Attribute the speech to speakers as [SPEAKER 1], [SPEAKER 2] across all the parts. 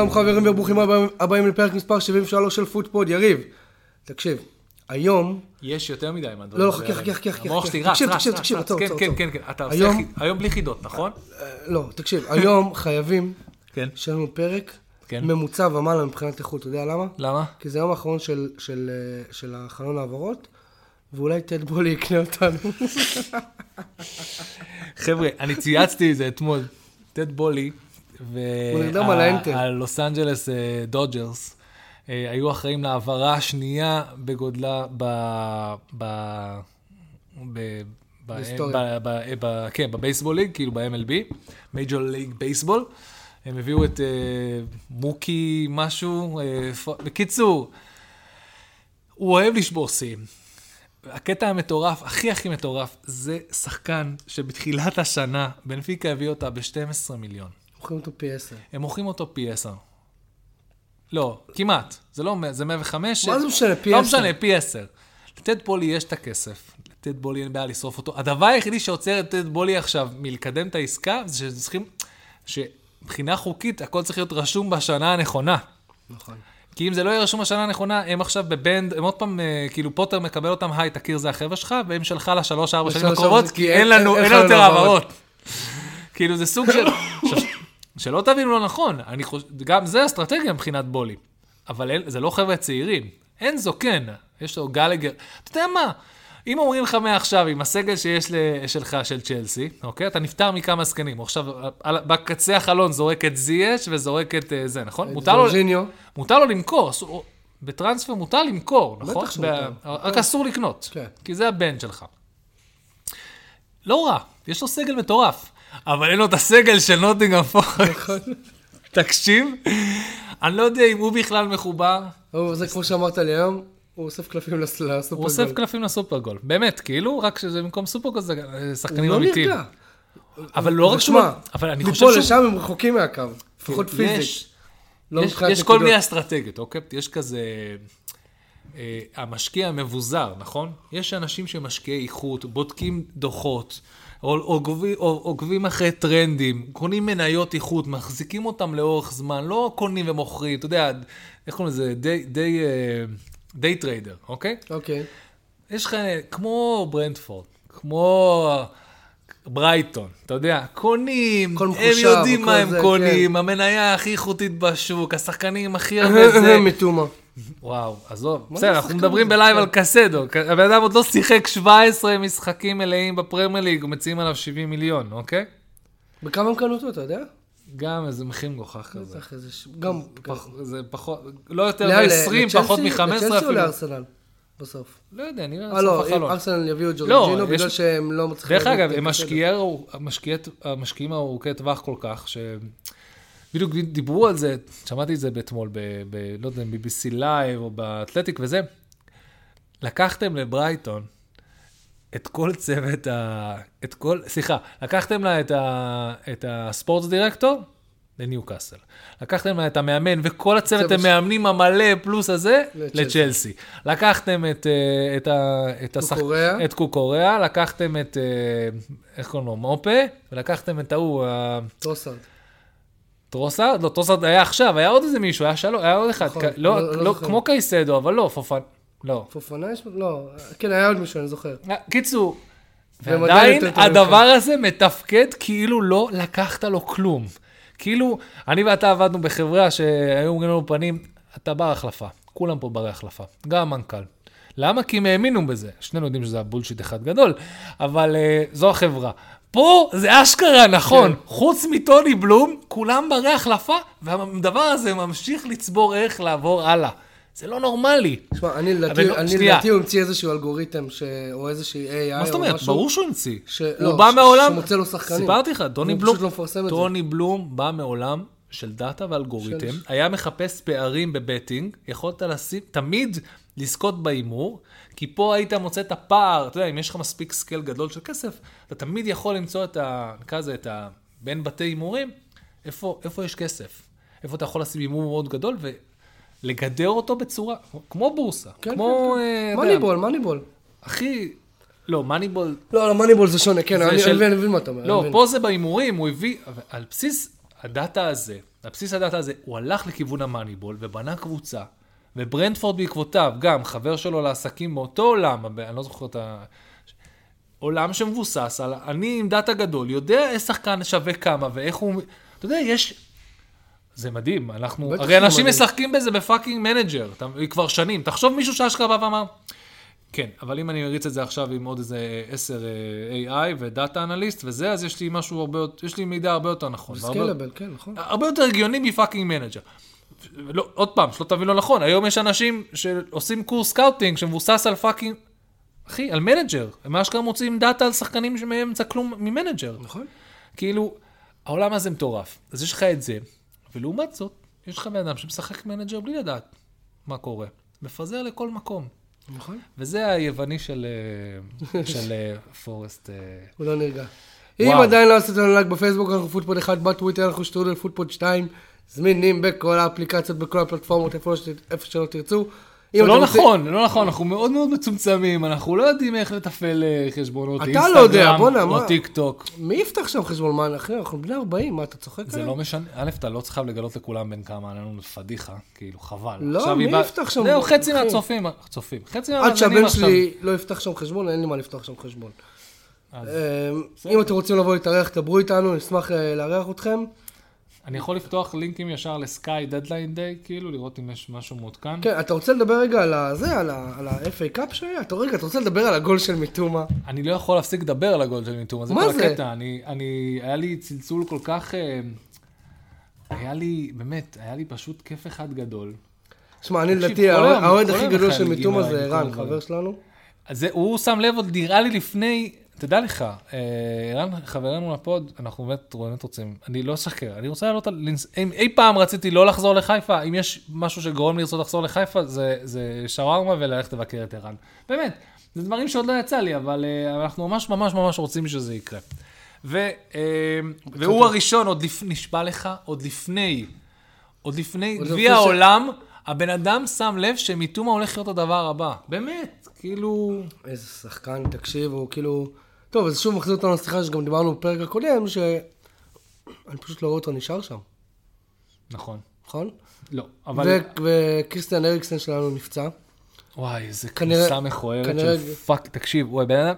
[SPEAKER 1] שלום חברים וברוכים הבאים- הבאים לפרק מספר 73 של פוטפוד. יריב, תקשיב, היום,
[SPEAKER 2] יש יותר מדי מהדברים.
[SPEAKER 1] לא, לא. חכה, חכה, חכה, חכה,
[SPEAKER 2] המוח. שלי רץ,
[SPEAKER 1] תקשיב,
[SPEAKER 2] רץ,
[SPEAKER 1] תקשיב, תקשיב. עצור,
[SPEAKER 2] כן,
[SPEAKER 1] עצור,
[SPEAKER 2] כן. כן, כן. אתה עושה
[SPEAKER 1] היום-
[SPEAKER 2] בלי חידות, נכון?
[SPEAKER 1] אה, לא, תקשיב, היום חייבים
[SPEAKER 2] כן.
[SPEAKER 1] שיהיה לנו פרק
[SPEAKER 2] כן.
[SPEAKER 1] ממוצע ומעלה מבחינת איכות, אתה יודע למה?
[SPEAKER 2] למה?
[SPEAKER 1] כי זה היום האחרון של, אה, של החלון העברות, ואולי טד בולי יקנה אותנו.
[SPEAKER 2] חבר'ה, אני צייצתי את זה אתמול. טד בולי והלוס אנג'לס אה, דודג'רס אה, היו אחראים להעברה השנייה בגודלה ב... ב... ב... ב-
[SPEAKER 1] בהיסטוריה.
[SPEAKER 2] ב- ב- ב- כן, בבייסבול league, כאילו ב-MLB, Major League Baseball. הם הביאו את אה, מוקי משהו, אה, פ- בקיצור, הוא אוהב לשבור שיאים. הקטע המטורף, הכי הכי מטורף, זה שחקן שבתחילת השנה, בנפיקה הביא אותה ב-12 מיליון.
[SPEAKER 1] מוכרים אותו פי עשר.
[SPEAKER 2] הם מוכרים אותו פי 10. לא, כמעט. זה לא, זה 105.
[SPEAKER 1] מה זה משנה, פי
[SPEAKER 2] לא
[SPEAKER 1] עשר?
[SPEAKER 2] משנה, פי 10. לטד בולי יש את הכסף. לטד בולי אין בעיה לשרוף אותו. הדבר היחידי שעוצר את טד בולי עכשיו מלקדם את העסקה, זה שצריכים, שמבחינה חוקית הכל צריך להיות רשום בשנה הנכונה.
[SPEAKER 1] נכון.
[SPEAKER 2] כי אם זה לא יהיה רשום בשנה הנכונה, הם עכשיו בבנד, הם עוד פעם, אה, כאילו פוטר מקבל אותם, היי, תכיר זה החבר'ה שלך, והם שלך לשלוש, ארבע שנים הקרובות, כי אין לנו,
[SPEAKER 1] אין
[SPEAKER 2] יותר
[SPEAKER 1] העברות.
[SPEAKER 2] העברות. כאילו, זה סוג של... שלא תבינו לא נכון, אני חושב, גם זה אסטרטגיה מבחינת בולי, אבל אין- זה לא חבר'ה צעירים. אנזו כן, יש לו גלגר, אתה יודע מה? אם אומרים לך מעכשיו, עם הסגל שיש שלך, של צ'לסי, אוקיי? אתה נפטר מכמה זקנים. הוא עכשיו, על- בקצה החלון זורק את זייש וזורק את אה, זה, נכון? מותר לו... מותר לו למכור, בטרנספר מותר למכור, נכון?
[SPEAKER 1] בטח שמותר.
[SPEAKER 2] ב- רק אסור לקנות,
[SPEAKER 1] כן.
[SPEAKER 2] כי זה הבן שלך. לא רע, יש לו סגל מטורף, אבל אין לו את הסגל של נוטינגרם פורסט.
[SPEAKER 1] נכון.
[SPEAKER 2] תקשיב, אני לא יודע אם הוא בכלל מחובר,
[SPEAKER 1] זה כמו שאמרת לי היום, הוא אוסף קלפים לס- לסופר
[SPEAKER 2] הוא אוסף. קלפים לסופרגול, באמת, כאילו, רק שזה במקום סופרגול זה
[SPEAKER 1] הוא
[SPEAKER 2] שחקנים
[SPEAKER 1] לא
[SPEAKER 2] אמיתיים.
[SPEAKER 1] נרגע.
[SPEAKER 2] אבל לא רק שהוא,
[SPEAKER 1] ותשמע,
[SPEAKER 2] אבל אני חושב
[SPEAKER 1] מפה
[SPEAKER 2] שהוא...
[SPEAKER 1] לשם הם רחוקים מהקו, לפחות
[SPEAKER 2] יש-
[SPEAKER 1] פיזית. לא
[SPEAKER 2] יש, יש כל. מיני אסטרטגיות, אוקיי? יש כזה... אה, המשקיע המבוזר, נכון? יש אנשים שמשקיעי איכות, בודקים דוחות, או עוקבים אחרי טרנדים, קונים מניות איכות, מחזיקים אותם לאורך זמן, לא קונים ומוכרים, אתה יודע, איך קוראים לזה? day, day, אה, day trader, אוקיי?
[SPEAKER 1] אוקיי.
[SPEAKER 2] יש לך, כמו ברנדפורד, כמו ברייטון, אתה יודע, קונים, הם
[SPEAKER 1] מחושב,
[SPEAKER 2] יודעים מה הם
[SPEAKER 1] זה, כן.
[SPEAKER 2] קונים, המניה הכי איכותית בשוק, השחקנים הכי הרבה זה.
[SPEAKER 1] מתומה.
[SPEAKER 2] וואו, עזוב, בסדר, אנחנו מדברים? בלייב. על קסדו, הבן אדם עוד לא שיחק 17 משחקים מלאים בפרמייר ליג, מציעים עליו 70 מיליון, אוקיי?
[SPEAKER 1] בכמה הם קנו אותו, אתה יודע?
[SPEAKER 2] גם איזה מחיר מגוחך כזה.
[SPEAKER 1] בטח איזה גם...
[SPEAKER 2] זה פחות, לא יותר
[SPEAKER 1] לאן,
[SPEAKER 2] מ-20,
[SPEAKER 1] לצ'לסי?
[SPEAKER 2] פחות מ-15
[SPEAKER 1] לצ'לסי או
[SPEAKER 2] אפילו.
[SPEAKER 1] לארסנל? בסוף.
[SPEAKER 2] לא יודע, נראה
[SPEAKER 1] אה
[SPEAKER 2] סוף
[SPEAKER 1] לא, אם
[SPEAKER 2] החלון.
[SPEAKER 1] ארסנל יביאו את
[SPEAKER 2] לא,
[SPEAKER 1] ג'ורג'ינו בגלל שהם לא מצליחים...
[SPEAKER 2] דרך אגב, הם
[SPEAKER 1] קסדו.
[SPEAKER 2] משקיעי, המשקיעי- המשקיעים הארוכי טווח כל כך, ש... בדיוק דיברו על זה, שמעתי את זה אתמול, ב, ב, לא יודע, ב-BBC Live או באתלטיק וזה. לקחתם לברייטון את כל צוות ה... את כל... סליחה, לקחתם לה את, ה... את הספורטס דירקטור לניוקאסל. לקחתם לה את המאמן וכל הצוות המאמנים המלא פלוס הזה
[SPEAKER 1] לצ'לסי.
[SPEAKER 2] לצ'לסי. לקחתם את, אה, את, ה... את, השח-. את קוקוריאה, לקחתם את, אה, איך קוראים לו, מופה, ולקחתם את ההוא, ה-
[SPEAKER 1] טרוסארד.
[SPEAKER 2] לא, טרוסארד היה עכשיו, היה עוד איזה מישהו, היה שלוש, היה עוד אחד,
[SPEAKER 1] נכון,
[SPEAKER 2] כ- לא,
[SPEAKER 1] לא- לא
[SPEAKER 2] לא. כמו קייסדו, אבל לא, פופן, לא.
[SPEAKER 1] פופנה יש? לא. כן, היה עוד מישהו, אני זוכר.
[SPEAKER 2] אה, קיצור, ועדיין הדבר הזה מתפקד כאילו לא לקחת לו כלום. כאילו, אני ואתה עבדנו בחברה שהיו אומרים לנו פנים, אתה בר החלפה, כולם פה ברי החלפה, גם המנכ"ל. למה? כי הם האמינו בזה. שנינו יודעים שזה הבולשיט אחד גדול, אבל uh, זו החברה. פה זה אשכרה נכון,
[SPEAKER 1] כן.
[SPEAKER 2] חוץ מטוני בלום, כולם ברי החלפה, והדבר הזה ממשיך לצבור ערך לעבור הלאה. זה לא נורמלי.
[SPEAKER 1] תשמע, אני לדעתי,
[SPEAKER 2] לא.
[SPEAKER 1] לדעתי הוא המציא איזשהו אלגוריתם, ש... או איזושהי AI
[SPEAKER 2] מה זאת
[SPEAKER 1] או
[SPEAKER 2] אומרת?
[SPEAKER 1] משהו.
[SPEAKER 2] ברור שהוא המציא.
[SPEAKER 1] ש-
[SPEAKER 2] הוא
[SPEAKER 1] לא,
[SPEAKER 2] בא
[SPEAKER 1] ש-
[SPEAKER 2] מעולם...
[SPEAKER 1] שמוצא לו שחקנים.
[SPEAKER 2] סיפרתי לך, טוני בלום...
[SPEAKER 1] פשוט לא מפרסם את זה.
[SPEAKER 2] טוני בלום בא מעולם של דאטה ואלגוריתם,
[SPEAKER 1] של-
[SPEAKER 2] היה מחפש פערים ב betting, יכולת לשים, תמיד לזכות בהימור, כי פה היית מוצא את הפער, אתה יודע, אם יש לך מספיק scale גדול של כסף, אתה תמיד יכול למצוא את ה... נקרא לזה, את ה... בין בתי הימורים, איפה, איפה יש כסף. איפה אתה יכול לשים הימור מאוד גדול ולגדר אותו בצורה, כמו בורסה,
[SPEAKER 1] כן,
[SPEAKER 2] כמו...
[SPEAKER 1] כן, כן. מאניבול, מאניבול.
[SPEAKER 2] הכי... לא, מאניבול
[SPEAKER 1] לא, לא, מאניבול זה שונה, כן,
[SPEAKER 2] זה
[SPEAKER 1] אני
[SPEAKER 2] של-
[SPEAKER 1] אני מבין מה אתה אומר. אני
[SPEAKER 2] לא. פה זה בהימורים, הוא הביא, על בסיס הדאטה הזה, הבסיס הדאטה הזה, הוא הלך לכיוון המאניבול ובנה קבוצה, וברנטפורד בעקבותיו, גם חבר שלו לעסקים מאותו עולם, אני לא זוכר את ה... עולם שמבוסס על, אני עם דאטה גדול, יודע איזה שחקן שווה כמה ואיך הוא, אתה יודע, יש, זה מדהים, אנחנו, הרי אנשים
[SPEAKER 1] מדהים.
[SPEAKER 2] משחקים בזה ב fucking manager, כבר שנים, תחשוב מישהו שאשכרה בא ואמר, כן, אבל אם אני אריץ את זה עכשיו עם עוד איזה 10 אה, AI ו data analyst וזה, אז יש לי משהו הרבה יותר, יש לי מידע הרבה יותר נכון.
[SPEAKER 1] scalable, כן, נכון.
[SPEAKER 2] הרבה יותר הגיוני מ fucking manager. לא, עוד פעם, שלא תבין לא נכון, היום יש אנשים שעושים קורס scouting שמבוסס על fucking, אחי, על manager. הם אשכרה מוצאים דאטה על שחקנים שמאמצע כלום מ manager.
[SPEAKER 1] נכון.
[SPEAKER 2] כאילו, העולם הזה מטורף. אז יש לך את זה, ולעומת זאת, יש לך בן אדם שמשחק manager בלי לדעת מה קורה. מפזר לכל מקום.
[SPEAKER 1] נכון.
[SPEAKER 2] וזה היווני של, אה, של אה, פורסט. אה,
[SPEAKER 1] הוא לא נרגע. אם. עדיין לא עשיתם לייק בפייסבוק, אנחנו פוטפוד 1, בטוויטר אנחנו שטרודל פוטפוד 2, זמינים בכל האפליקציות, בכל הפלטפורמות, איפה שלא- איפה שלא תרצו.
[SPEAKER 2] זה לא
[SPEAKER 1] רוצים-
[SPEAKER 2] נכון, לא נכון, אנחנו מאוד מאוד מצומצמים, אנחנו לא יודעים איך לתפעל אה, חשבונות
[SPEAKER 1] אתה לא יודע, בואנה,
[SPEAKER 2] או
[SPEAKER 1] מה?
[SPEAKER 2] טיק טוק.
[SPEAKER 1] מי יפתח שם חשבון? מה, אחי, אנחנו בני 40, מה, אתה צוחק
[SPEAKER 2] זה
[SPEAKER 1] עליי?
[SPEAKER 2] לא משנה, א', אתה לא צריך לגלות לכולם בין כמה, אין לנו פדיחה, כאילו, חבל.
[SPEAKER 1] לא, מי יפתח שם?
[SPEAKER 2] זהו, חצי. מהצופים, צופים. חצי
[SPEAKER 1] עד
[SPEAKER 2] מהמאזינים
[SPEAKER 1] שהבן
[SPEAKER 2] עכשיו.
[SPEAKER 1] שלי לא יפתח שם חשבון, אין לי מה לפתוח שם חשבון.
[SPEAKER 2] אז
[SPEAKER 1] אמ, אם אתם רוצים לבוא להתארח, דברו איתנו, נשמח אה, לארח אתכם.
[SPEAKER 2] אני יכול לפתוח לינקים ישר ל Sky deadline day, כאילו, לראות אם יש משהו מעודכן.
[SPEAKER 1] כן, אתה רוצה לדבר רגע על הזה, על ה-FA Cup שהיה? אתה רגע, אתה רוצה לדבר על הגול של מיטומה?
[SPEAKER 2] אני לא יכול להפסיק לדבר על הגול של מיטומה, זה כל
[SPEAKER 1] זה?
[SPEAKER 2] הקטע. אני, היה לי צלצול כל כך... אה, היה לי, באמת, היה לי פשוט כיף אחד גדול.
[SPEAKER 1] שמע, אני לדעתי, האוהד הכי גדול של מיטומה זה ערן. חבר שלנו.
[SPEAKER 2] אז זה, הוא שם לב, עוד נראה לי לפני, תדע לך, אה, ערן, חברנו לפוד, אנחנו באמת, באמת רוצים, אני לא אשקר, אני רוצה לעלות על, אם אי פעם רציתי לא לחזור לחיפה, אם יש משהו שגורם לי לרצות לחזור לחיפה, זה, זה שווארמה וללכת לבקר את ערן. באמת, זה דברים שעוד לא יצא לי, אבל אה, אנחנו ממש ממש ממש רוצים שזה יקרה. ו, אה, והוא הראשון, עוד לפ... נשבע לך, עוד לפני, עוד לפני גביע העולם, הבן אדם שם לב שמיטומה הולך להיות הדבר הבא. באמת, כאילו...
[SPEAKER 1] איזה שחקן, תקשיב, הוא כאילו... טוב, אז שוב מחזיר אותנו לשיחה שגם דיברנו בפרק הקודם, שאני פשוט לא רואה אותו נשאר שם,
[SPEAKER 2] נכון.
[SPEAKER 1] נכון?
[SPEAKER 2] לא, אבל...
[SPEAKER 1] ו- וקריסטיאן אריקסן שלנו נפצע.
[SPEAKER 2] וואי, איזה
[SPEAKER 1] כנראה-
[SPEAKER 2] כניסה מכוערת
[SPEAKER 1] כנראה-
[SPEAKER 2] של פאק, תקשיב, הוא הבן אדם...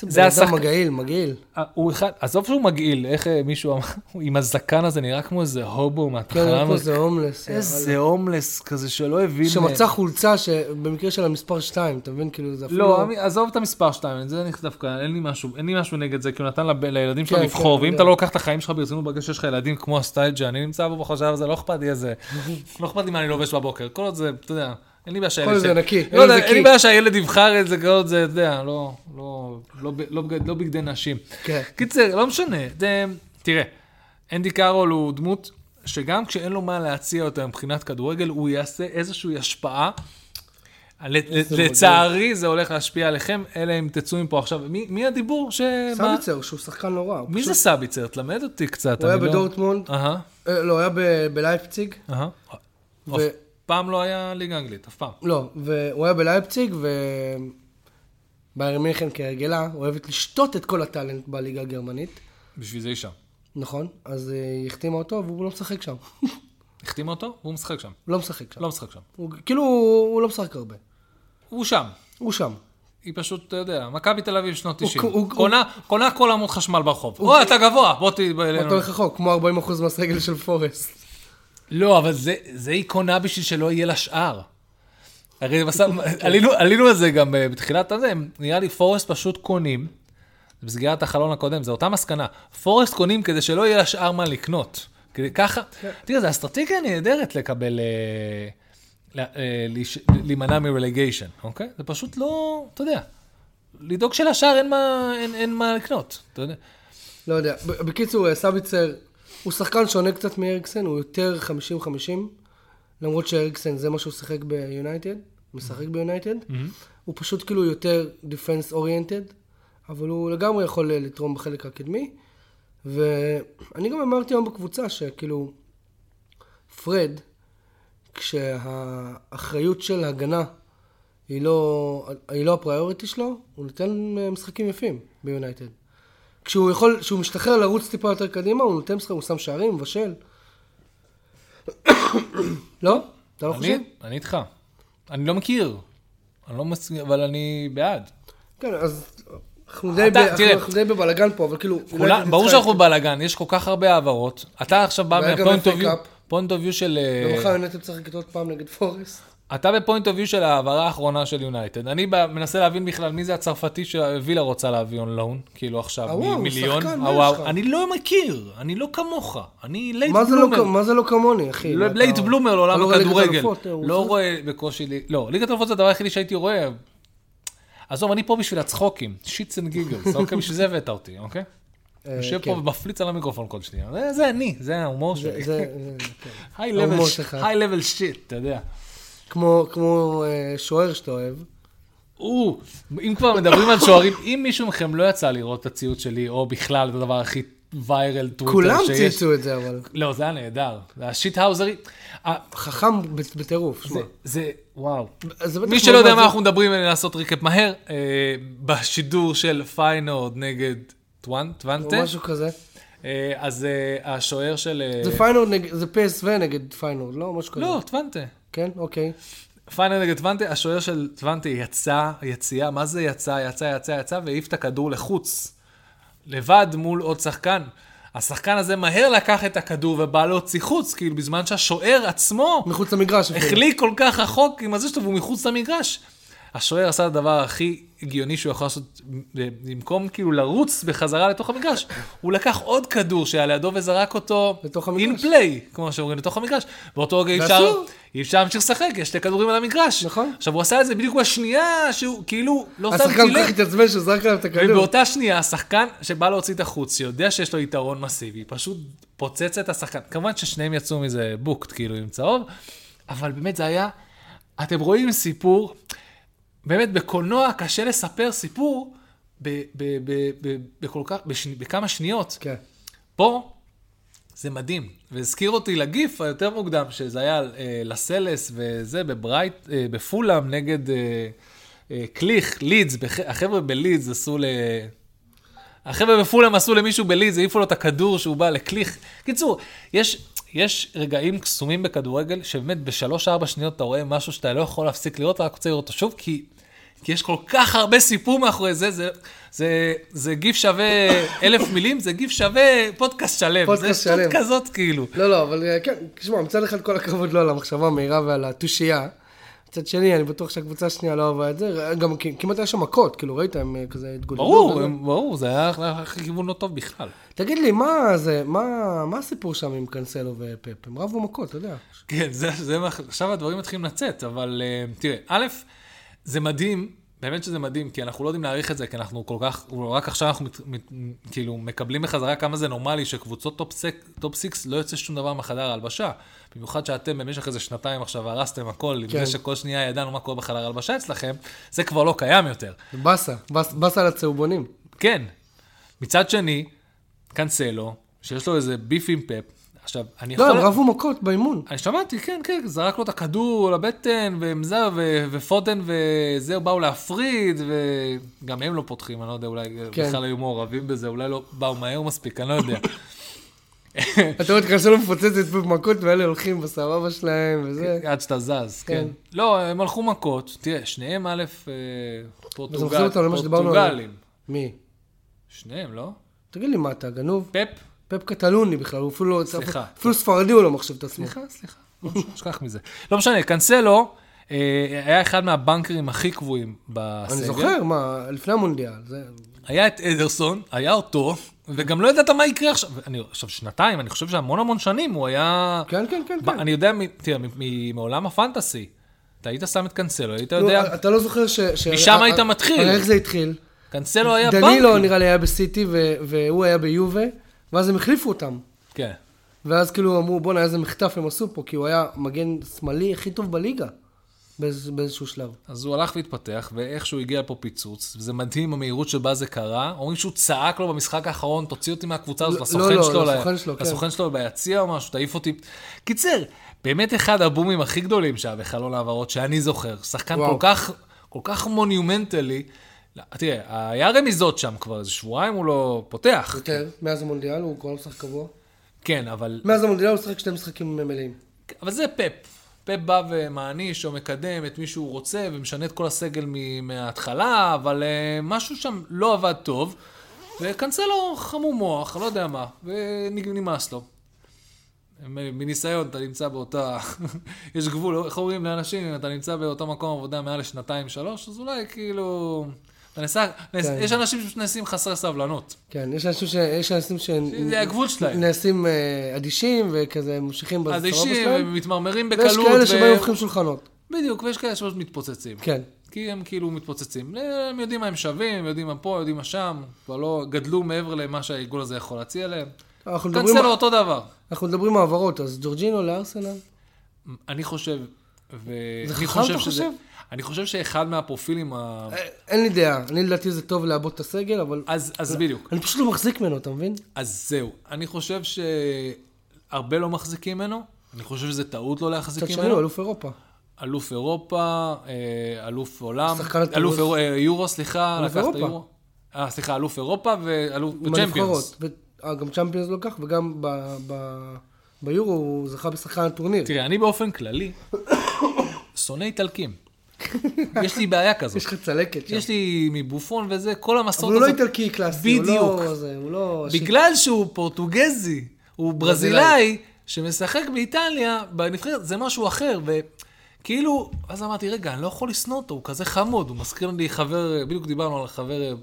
[SPEAKER 2] זה
[SPEAKER 1] אדם
[SPEAKER 2] השחקן...
[SPEAKER 1] מגעיל, מגעיל.
[SPEAKER 2] הוא אחד, עזוב שהוא מגעיל, איך אה, מישהו אמר, עם הזקן הזה נראה כמו איזה הובו
[SPEAKER 1] כן,
[SPEAKER 2] מהתחלה.
[SPEAKER 1] נראה כמו איזה הומלס.
[SPEAKER 2] איזה הומלס כזה שלא הבין...
[SPEAKER 1] שמצא חולצה שבמקרה של המספר 2, אתה מבין? כאילו זה אפילו...
[SPEAKER 2] לא, עזוב את המספר 2, זה אני דווקא, אין לי משהו, אין לי משהו נגד זה, כי הוא נתן לילדים שלו
[SPEAKER 1] כן,
[SPEAKER 2] לבחור,
[SPEAKER 1] כן,
[SPEAKER 2] ואם
[SPEAKER 1] כן.
[SPEAKER 2] אתה לא לוקח את החיים שלך ברצינות ברגע שיש לך ילדים כמו הסטייל שאני נמצא בו בחשב הזה, לא אכפת לי איזה, לא אכפת לי מה אני לובש בבוקר, כל עוד זה, אתה יודע, אין לי בעיה שהילד...
[SPEAKER 1] כל זה נקי,
[SPEAKER 2] לא אין לי. בעיה שהילד יבחר את זה, כל עוד זה, אתה יודע, לא, לא, לא, לא בגד- בגדי נשים.
[SPEAKER 1] כן.
[SPEAKER 2] קיצר, לא משנה, תראה, אנדי קארול הוא דמות שגם כשאין לו מה להציע אותה מבחינת כדורגל, הוא יעשה איזושהי השפעה. לצערי זה הולך להשפיע עליכם, אלא אם תצאו מפה עכשיו. מי, הדיבור ש...
[SPEAKER 1] סביצר, שהוא שחקן לא רע. הוא
[SPEAKER 2] מי זה סביצר? תלמד אותי קצת.
[SPEAKER 1] הוא היה בדורטמונד, אה, לא, הוא היה בלייפציג,
[SPEAKER 2] פעם לא היה ליגה אנגלית, אף פעם.
[SPEAKER 1] לא, והוא היה בלייפציג, ו... ביירן מינכן כהרגלה, אוהבת לשתות את כל הטאלנט בליגה הגרמנית,
[SPEAKER 2] בשביל זה היא שם.
[SPEAKER 1] נכון? אז אה, היא החתימה אותו והוא לא משחק שם. הוא
[SPEAKER 2] החתימה אותו, והוא משחק שם.
[SPEAKER 1] לא משחק שם.
[SPEAKER 2] לא משחק שם.
[SPEAKER 1] הוא, כאילו, הוא לא משחק הרבה.
[SPEAKER 2] הוא שם.
[SPEAKER 1] הוא שם.
[SPEAKER 2] היא פשוט, אתה יודע, מכבי תל אביב שנות
[SPEAKER 1] הוא-
[SPEAKER 2] 90.
[SPEAKER 1] הוא-
[SPEAKER 2] קונה- קונה כל עמוד חשמל ברחוב. או, אתה גבוה, בוא תהיה
[SPEAKER 1] אתה. הולך רחוק, כמו 40% מהסגל של פורסט.
[SPEAKER 2] לא, אבל זה, זה היא קונה בשביל שלא יהיה לה שאר. הרי עלינו, עלינו על זה גם אה, בתחילת הזה, נראה לי פורסט פשוט קונים, בסגירת החלון הקודם, זו אותה מסקנה, פורסט קונים כדי שלא יהיה לה שאר מה לקנות. כדי ככה, תראה, זו אסטרטגיה נהדרת לקבל, אה, אה, להימנע מרלגיישן, אוקיי? זה פשוט לא, אתה יודע, לדאוג שלשאר אין מה, אין, אין מה לקנות, אתה יודע.
[SPEAKER 1] לא יודע. בקיצור, סביצר הוא שחקן שונה קצת מאריקסן, הוא יותר 50-50, למרות שאריקסן זה מה שהוא שיחק ביונייטד, משחק ביונייטד. הוא פשוט כאילו יותר defense oriented, אבל הוא לגמרי יכול אה, לתרום בחלק הקדמי. ואני גם אמרתי היום בקבוצה שכאילו, פרד, כשהאחריות של הגנה היא לא, היא לא ה priority שלו, הוא נותן אה, משחקים יפים ביונייטד. כשהוא יכול, כשהוא משתחרר לרוץ טיפה יותר קדימה, הוא נותן משחק, הוא שם שערים, מבשל. לא? אתה לא חושב?
[SPEAKER 2] אני, איתך. אני לא מכיר. אני לא מסכים, אבל אני בעד.
[SPEAKER 1] כן, אז אנחנו די בבלאגן פה, אבל כאילו...
[SPEAKER 2] ברור. שאנחנו בבלאגן, יש כל כך הרבה העברות. אתה עכשיו בא
[SPEAKER 1] מה
[SPEAKER 2] point of view, של...
[SPEAKER 1] ומחר יונייטד משחקת עוד פעם נגד פורסט.
[SPEAKER 2] אתה ב point of view של ההעברה האחרונה של יונייטד. אני מנסה להבין בכלל מי זה הצרפתי שווילה רוצה להביא on loan, כאילו עכשיו,
[SPEAKER 1] הוא
[SPEAKER 2] מיליון. הוואו,
[SPEAKER 1] לך?
[SPEAKER 2] אני לא מכיר, אני לא כמוך. אני
[SPEAKER 1] late לא
[SPEAKER 2] bloomer.
[SPEAKER 1] כ- מה זה לא כמוני, אחי?
[SPEAKER 2] late
[SPEAKER 1] אתה-
[SPEAKER 2] bloomer לעולם
[SPEAKER 1] לא
[SPEAKER 2] הכדורגל.
[SPEAKER 1] הוא
[SPEAKER 2] לא? רואה בקושי... לא, ליגת אלופות זה הדבר היחידי שהייתי רואה. עזוב, אני פה בשביל הצחוקים, shits and giggles, אוקיי? בשביל זה הבאת אותי, אוקיי?
[SPEAKER 1] אה,
[SPEAKER 2] יושב
[SPEAKER 1] כן.
[SPEAKER 2] פה ומפליץ על המיקרופון כל שנייה. זה- אני, זה ההומור שלי.
[SPEAKER 1] כן.
[SPEAKER 2] high level shit, אתה יודע.
[SPEAKER 1] כמו כמו אה, שוער שאתה אוהב.
[SPEAKER 2] או, אם כבר מדברים על שוערים, אם מישהו מכם לא יצא לראות את הציוץ שלי, או בכלל את הדבר הכי viral טוויטר
[SPEAKER 1] כולם
[SPEAKER 2] שיש.
[SPEAKER 1] צייצו את זה, אבל.
[SPEAKER 2] לא, זה היה נהדר. זה ה shithousery. אה,
[SPEAKER 1] חכם בטירוף, שמע.
[SPEAKER 2] זה, זה, וואו.
[SPEAKER 1] זה
[SPEAKER 2] מי שלא יודע
[SPEAKER 1] מאוד
[SPEAKER 2] מה
[SPEAKER 1] מעצבן.
[SPEAKER 2] אנחנו מדברים, לעשות recap מהר, אה, בשידור של פיינורד נגד טואן-
[SPEAKER 1] או משהו כזה.
[SPEAKER 2] אה, אז אה, השוער של... אה,
[SPEAKER 1] זה פיינורד נגד, זה PSV נגד פיינורד, לא? משהו כזה.
[SPEAKER 2] לא, טוונטה.
[SPEAKER 1] כן, אוקיי.
[SPEAKER 2] פיינורד נגד טוונטה, השוער של טוונטה יצא, יציאה, מה זה יצא, יצא, יצא, יצא, והעיף את הכדור לחוץ. לבד מול עוד שחקן. השחקן הזה מהר לקח את הכדור ובא להוציא חוץ, כאילו בזמן שהשוער עצמו
[SPEAKER 1] מחוץ למגרש.
[SPEAKER 2] החליק כל כך רחוק עם הזה שלו והוא מחוץ למגרש. השוער עשה את הדבר הכי הגיוני שהוא יכול לעשות, במקום כאילו לרוץ בחזרה לתוך המגרש, הוא לקח עוד כדור שהיה לידו וזרק אותו
[SPEAKER 1] לתוך המגרש.
[SPEAKER 2] play, כמו שאומרים, לתוך המגרש. באותו רגע אפשר. אי אפשר להמשיך לשחק, יש שתי כדורים על המגרש.
[SPEAKER 1] נכון.
[SPEAKER 2] עכשיו הוא עשה את זה בדיוק בשנייה שהוא כאילו לא שם
[SPEAKER 1] השחקן כל. כך התעצבן שזרק עליו את הכדור.
[SPEAKER 2] ובאותה שנייה, השחקן שבא להוציא את החוץ, שיודע שיש לו יתרון מסיבי, פשוט פוצץ את השחקן. כמובן ששניהם יצאו מזה בוקט, כאילו, עם צהוב, אבל באמת זה היה, אתם רואים סיפור, באמת, בקולנוע קשה לספר סיפור ב- ב- ב- ב- בכל כך, בכמה שניות.
[SPEAKER 1] כן.
[SPEAKER 2] פה זה מדהים, והזכיר אותי לגיף היותר מוקדם, שזה היה אה, לסלס וזה בברייט, אה, בפולאם נגד אה, אה, קליך, לידס, בח... החבר'ה בלידס עשו ל... החבר'ה בפולאם עשו למישהו בלידס, העיפו לו את הכדור שהוא בא לקליך. קיצור, יש, יש רגעים קסומים בכדורגל, שבאמת בשלוש-ארבע שניות אתה רואה משהו שאתה לא יכול להפסיק לראות, ורק רוצה לראות אותו שוב, כי, כי יש כל כך הרבה סיפור מאחורי זה, זה, זה, זה גיף שווה אלף מילים, זה גיף שווה פודקאסט שלם.
[SPEAKER 1] פודקאסט
[SPEAKER 2] זה שטות
[SPEAKER 1] שלם.
[SPEAKER 2] כזאת, כאילו.
[SPEAKER 1] לא, לא, אבל אה, כן, תשמע, מצד אחד כל הכבוד לו על המחשבה המהירה ועל התושייה. מצד שני, אני בטוח שהקבוצה השנייה לא אהבה את זה. גם כ- כמעט היה שם מכות, כאילו, ראית, הם אה, כזה התגודדו.
[SPEAKER 2] ברור. הם- ברור, זה היה היה כיוון לא טוב בכלל.
[SPEAKER 1] תגיד לי, מה זה, מה מה הסיפור שם עם קנסלו ופפ? הם רבו מכות, אתה יודע.
[SPEAKER 2] כן, זה, זה, עכשיו הדברים מתחילים לצאת, אבל תראה, א', זה מדהים, באמת שזה מדהים, כי אנחנו לא יודעים להעריך את זה, כי אנחנו כל כך, רק עכשיו אנחנו מת, מת, כאילו מקבלים בחזרה כמה זה נורמלי שקבוצות top, six לא יוצא שום דבר מחדר ההלבשה. במיוחד שאתם במשך איזה שנתיים עכשיו הרסתם הכל,
[SPEAKER 1] כן.
[SPEAKER 2] לפני שכל שנייה ידענו מה קורה בחדר ההלבשה אצלכם, זה כבר לא קיים יותר.
[SPEAKER 1] באסה, באס- באסה לצהובונים.
[SPEAKER 2] כן. מצד שני, קאנסלו, שיש לו איזה ביף עם פאפ, עכשיו, אני יכול...
[SPEAKER 1] לא, הם רבו מכות באימון.
[SPEAKER 2] אני שמעתי, כן, כן, זרק לו את הכדור לבטן, וזה, ו- ופודן וזהו, באו להפריד, וגם הם לא פותחים, אני לא יודע, אולי
[SPEAKER 1] כן.
[SPEAKER 2] בכלל היו מעורבים בזה, אולי לא באו מהר מספיק, אני לא יודע.
[SPEAKER 1] אתה רואה את קנסלו מפוצץ את פפ מכות, ואלה הולכים בסבבה שלהם וזה.
[SPEAKER 2] עד שאתה זז, כן.
[SPEAKER 1] כן.
[SPEAKER 2] לא, הם הלכו מכות, תראה, שניהם א', אה. פורטוגלים.
[SPEAKER 1] מי?
[SPEAKER 2] שניהם, לא?
[SPEAKER 1] תגיד לי, מה אתה גנוב?
[SPEAKER 2] פפ?
[SPEAKER 1] פפ קטלוני בכלל, הוא אפילו לא...
[SPEAKER 2] סליחה.
[SPEAKER 1] אפילו ספרדי הוא לא מחשיב את עצמו.
[SPEAKER 2] סליחה, סליחה, לא שכח מזה. לא משנה, קאנסלו אה, היה אחד מהבנקרים הכי קבועים בסגל.
[SPEAKER 1] אני זוכר, מה, לפני המונדיאל.
[SPEAKER 2] היה את אדרסון, היה אותו, וגם לא ידעת מה יקרה עכשיו. אני, עכשיו, שנתיים, אני חושב שהמון המון שנים הוא היה...
[SPEAKER 1] כן, כן, כן, כן.
[SPEAKER 2] אני יודע, תראה, מעולם הפנטסי, אתה היית שם את קאנסלו, היית
[SPEAKER 1] נו,
[SPEAKER 2] יודע,
[SPEAKER 1] אתה לא זוכר ש... ש-
[SPEAKER 2] משם היית מתחיל.
[SPEAKER 1] איך זה התחיל?
[SPEAKER 2] קאנסלו היה
[SPEAKER 1] דנילו
[SPEAKER 2] בנקר.
[SPEAKER 1] נראה לי היה בסיטי, והוא היה ביובה, ואז הם החליפו אותם.
[SPEAKER 2] כן.
[SPEAKER 1] ואז כאילו אמרו, בואנה, איזה מחטף הם עשו פה, כי הוא היה מגן שמאלי הכי טוב בליגה, באיז- באיזשהו שלב.
[SPEAKER 2] אז הוא הלך והתפתח, ואיכשהו הגיע פה פיצוץ, וזה מדהים המהירות שבה זה קרה. אומרים שהוא צעק לו במשחק האחרון, תוציא אותי מהקבוצה הזאת,
[SPEAKER 1] לא,
[SPEAKER 2] לסוכן
[SPEAKER 1] לא,
[SPEAKER 2] שלו,
[SPEAKER 1] לסוכן שלו, כן.
[SPEAKER 2] לסוכן שלו ביציע או משהו, תעיף אותי. קיצר, באמת אחד הבומים הכי גדולים שהיה בחלון העברות שאני זוכר. שחקן
[SPEAKER 1] וואו.
[SPEAKER 2] כל כך, כל כך מונומנטלי, לא, תראה, היה רמיזות שם כבר איזה שבועיים, הוא לא פותח.
[SPEAKER 1] יותר, מאז המונדיאל הוא כבר לא משחק קבוע.
[SPEAKER 2] כן, אבל,
[SPEAKER 1] מאז המונדיאל הוא משחק שני משחקים מלאים.
[SPEAKER 2] אבל זה פפ. פפ בא ומעניש או מקדם את מי שהוא רוצה ומשנה את כל הסגל מההתחלה, אבל uh, משהו שם לא עבד טוב, וקנסלו חמום מוח, לא יודע מה, ונמאס לו. מניסיון, אתה נמצא באותה... יש גבול, איך אומרים לאנשים, אם אתה נמצא באותו מקום עבודה מעל לשנתיים, שלוש, אז אולי כאילו... אתה נסע, נס,
[SPEAKER 1] כן.
[SPEAKER 2] יש אנשים שנעשים חסרי סבלנות.
[SPEAKER 1] כן, יש אנשים ש... יש אנשים ש...
[SPEAKER 2] זה הגבול שלהם.
[SPEAKER 1] נעשים אה, אדישים וכזה ממשיכים בסבבה
[SPEAKER 2] אדישים,
[SPEAKER 1] שלהם.
[SPEAKER 2] ומתמרמרים
[SPEAKER 1] ויש
[SPEAKER 2] בקלות.
[SPEAKER 1] כאלה
[SPEAKER 2] ו-
[SPEAKER 1] שבאים הופכים שולחנות.
[SPEAKER 2] בדיוק, ויש כאלה שפשוט מתפוצצים.
[SPEAKER 1] כן.
[SPEAKER 2] כי הם כאילו מתפוצצים. הם יודעים מה הם שווים, הם יודעים מה פה, יודעים מה שם, כבר לא גדלו מעבר למה שהעיגול הזה יכול להציע להם.
[SPEAKER 1] אנחנו מדברים,
[SPEAKER 2] קנסלו אותו דבר.
[SPEAKER 1] אנחנו מדברים העברות, אז ג'ורג'ינו לארסנל?
[SPEAKER 2] אני חושב, ואני
[SPEAKER 1] חכם,
[SPEAKER 2] חושב
[SPEAKER 1] אתה
[SPEAKER 2] שזה...
[SPEAKER 1] חושב?
[SPEAKER 2] אני חושב שאחד מהפרופילים ה...
[SPEAKER 1] אה, אין לי דעה. אני לדעתי זה טוב לעבות את הסגל, אבל...
[SPEAKER 2] אז, אז בדיוק.
[SPEAKER 1] אני פשוט לא מחזיק ממנו, אתה מבין?
[SPEAKER 2] אז זהו. אני חושב שהרבה לא מחזיקים ממנו. אני חושב שזה טעות לא להחזיק
[SPEAKER 1] מצד שני,
[SPEAKER 2] ממנו.
[SPEAKER 1] הוא אלוף אירופה.
[SPEAKER 2] אלוף אירופה, אה, אלוף עולם. אלוף אירו- אה, יורו, סליחה,
[SPEAKER 1] אלוף אירופה.
[SPEAKER 2] היורו. אה, סליחה, אלוף אירופה ואלוף צ'מפיונס.
[SPEAKER 1] ו- אה, גם צ'מפיונס לא כך, וגם ב- ב- ביורו הוא זכה בשחקן הטורניר.
[SPEAKER 2] תראה, אני באופן כללי שונא איטלקים. יש לי בעיה כזאת.
[SPEAKER 1] יש לך צלקת שם.
[SPEAKER 2] יש לי מבופון וזה, כל
[SPEAKER 1] אבל
[SPEAKER 2] המסורת
[SPEAKER 1] הוא לא
[SPEAKER 2] הזאת.
[SPEAKER 1] איטלקי קלאסי. הוא
[SPEAKER 2] בדיוק.
[SPEAKER 1] לא זה, הוא לא...
[SPEAKER 2] בגלל שהוא פורטוגזי, הוא ברזילאי, שמשחק באיטליה, בנבחרת, זה משהו אחר. וכאילו, אז אמרתי, רגע, אני לא יכול לשנוא אותו, הוא כזה חמוד, הוא מזכיר לי חבר, בדיוק דיברנו על חבר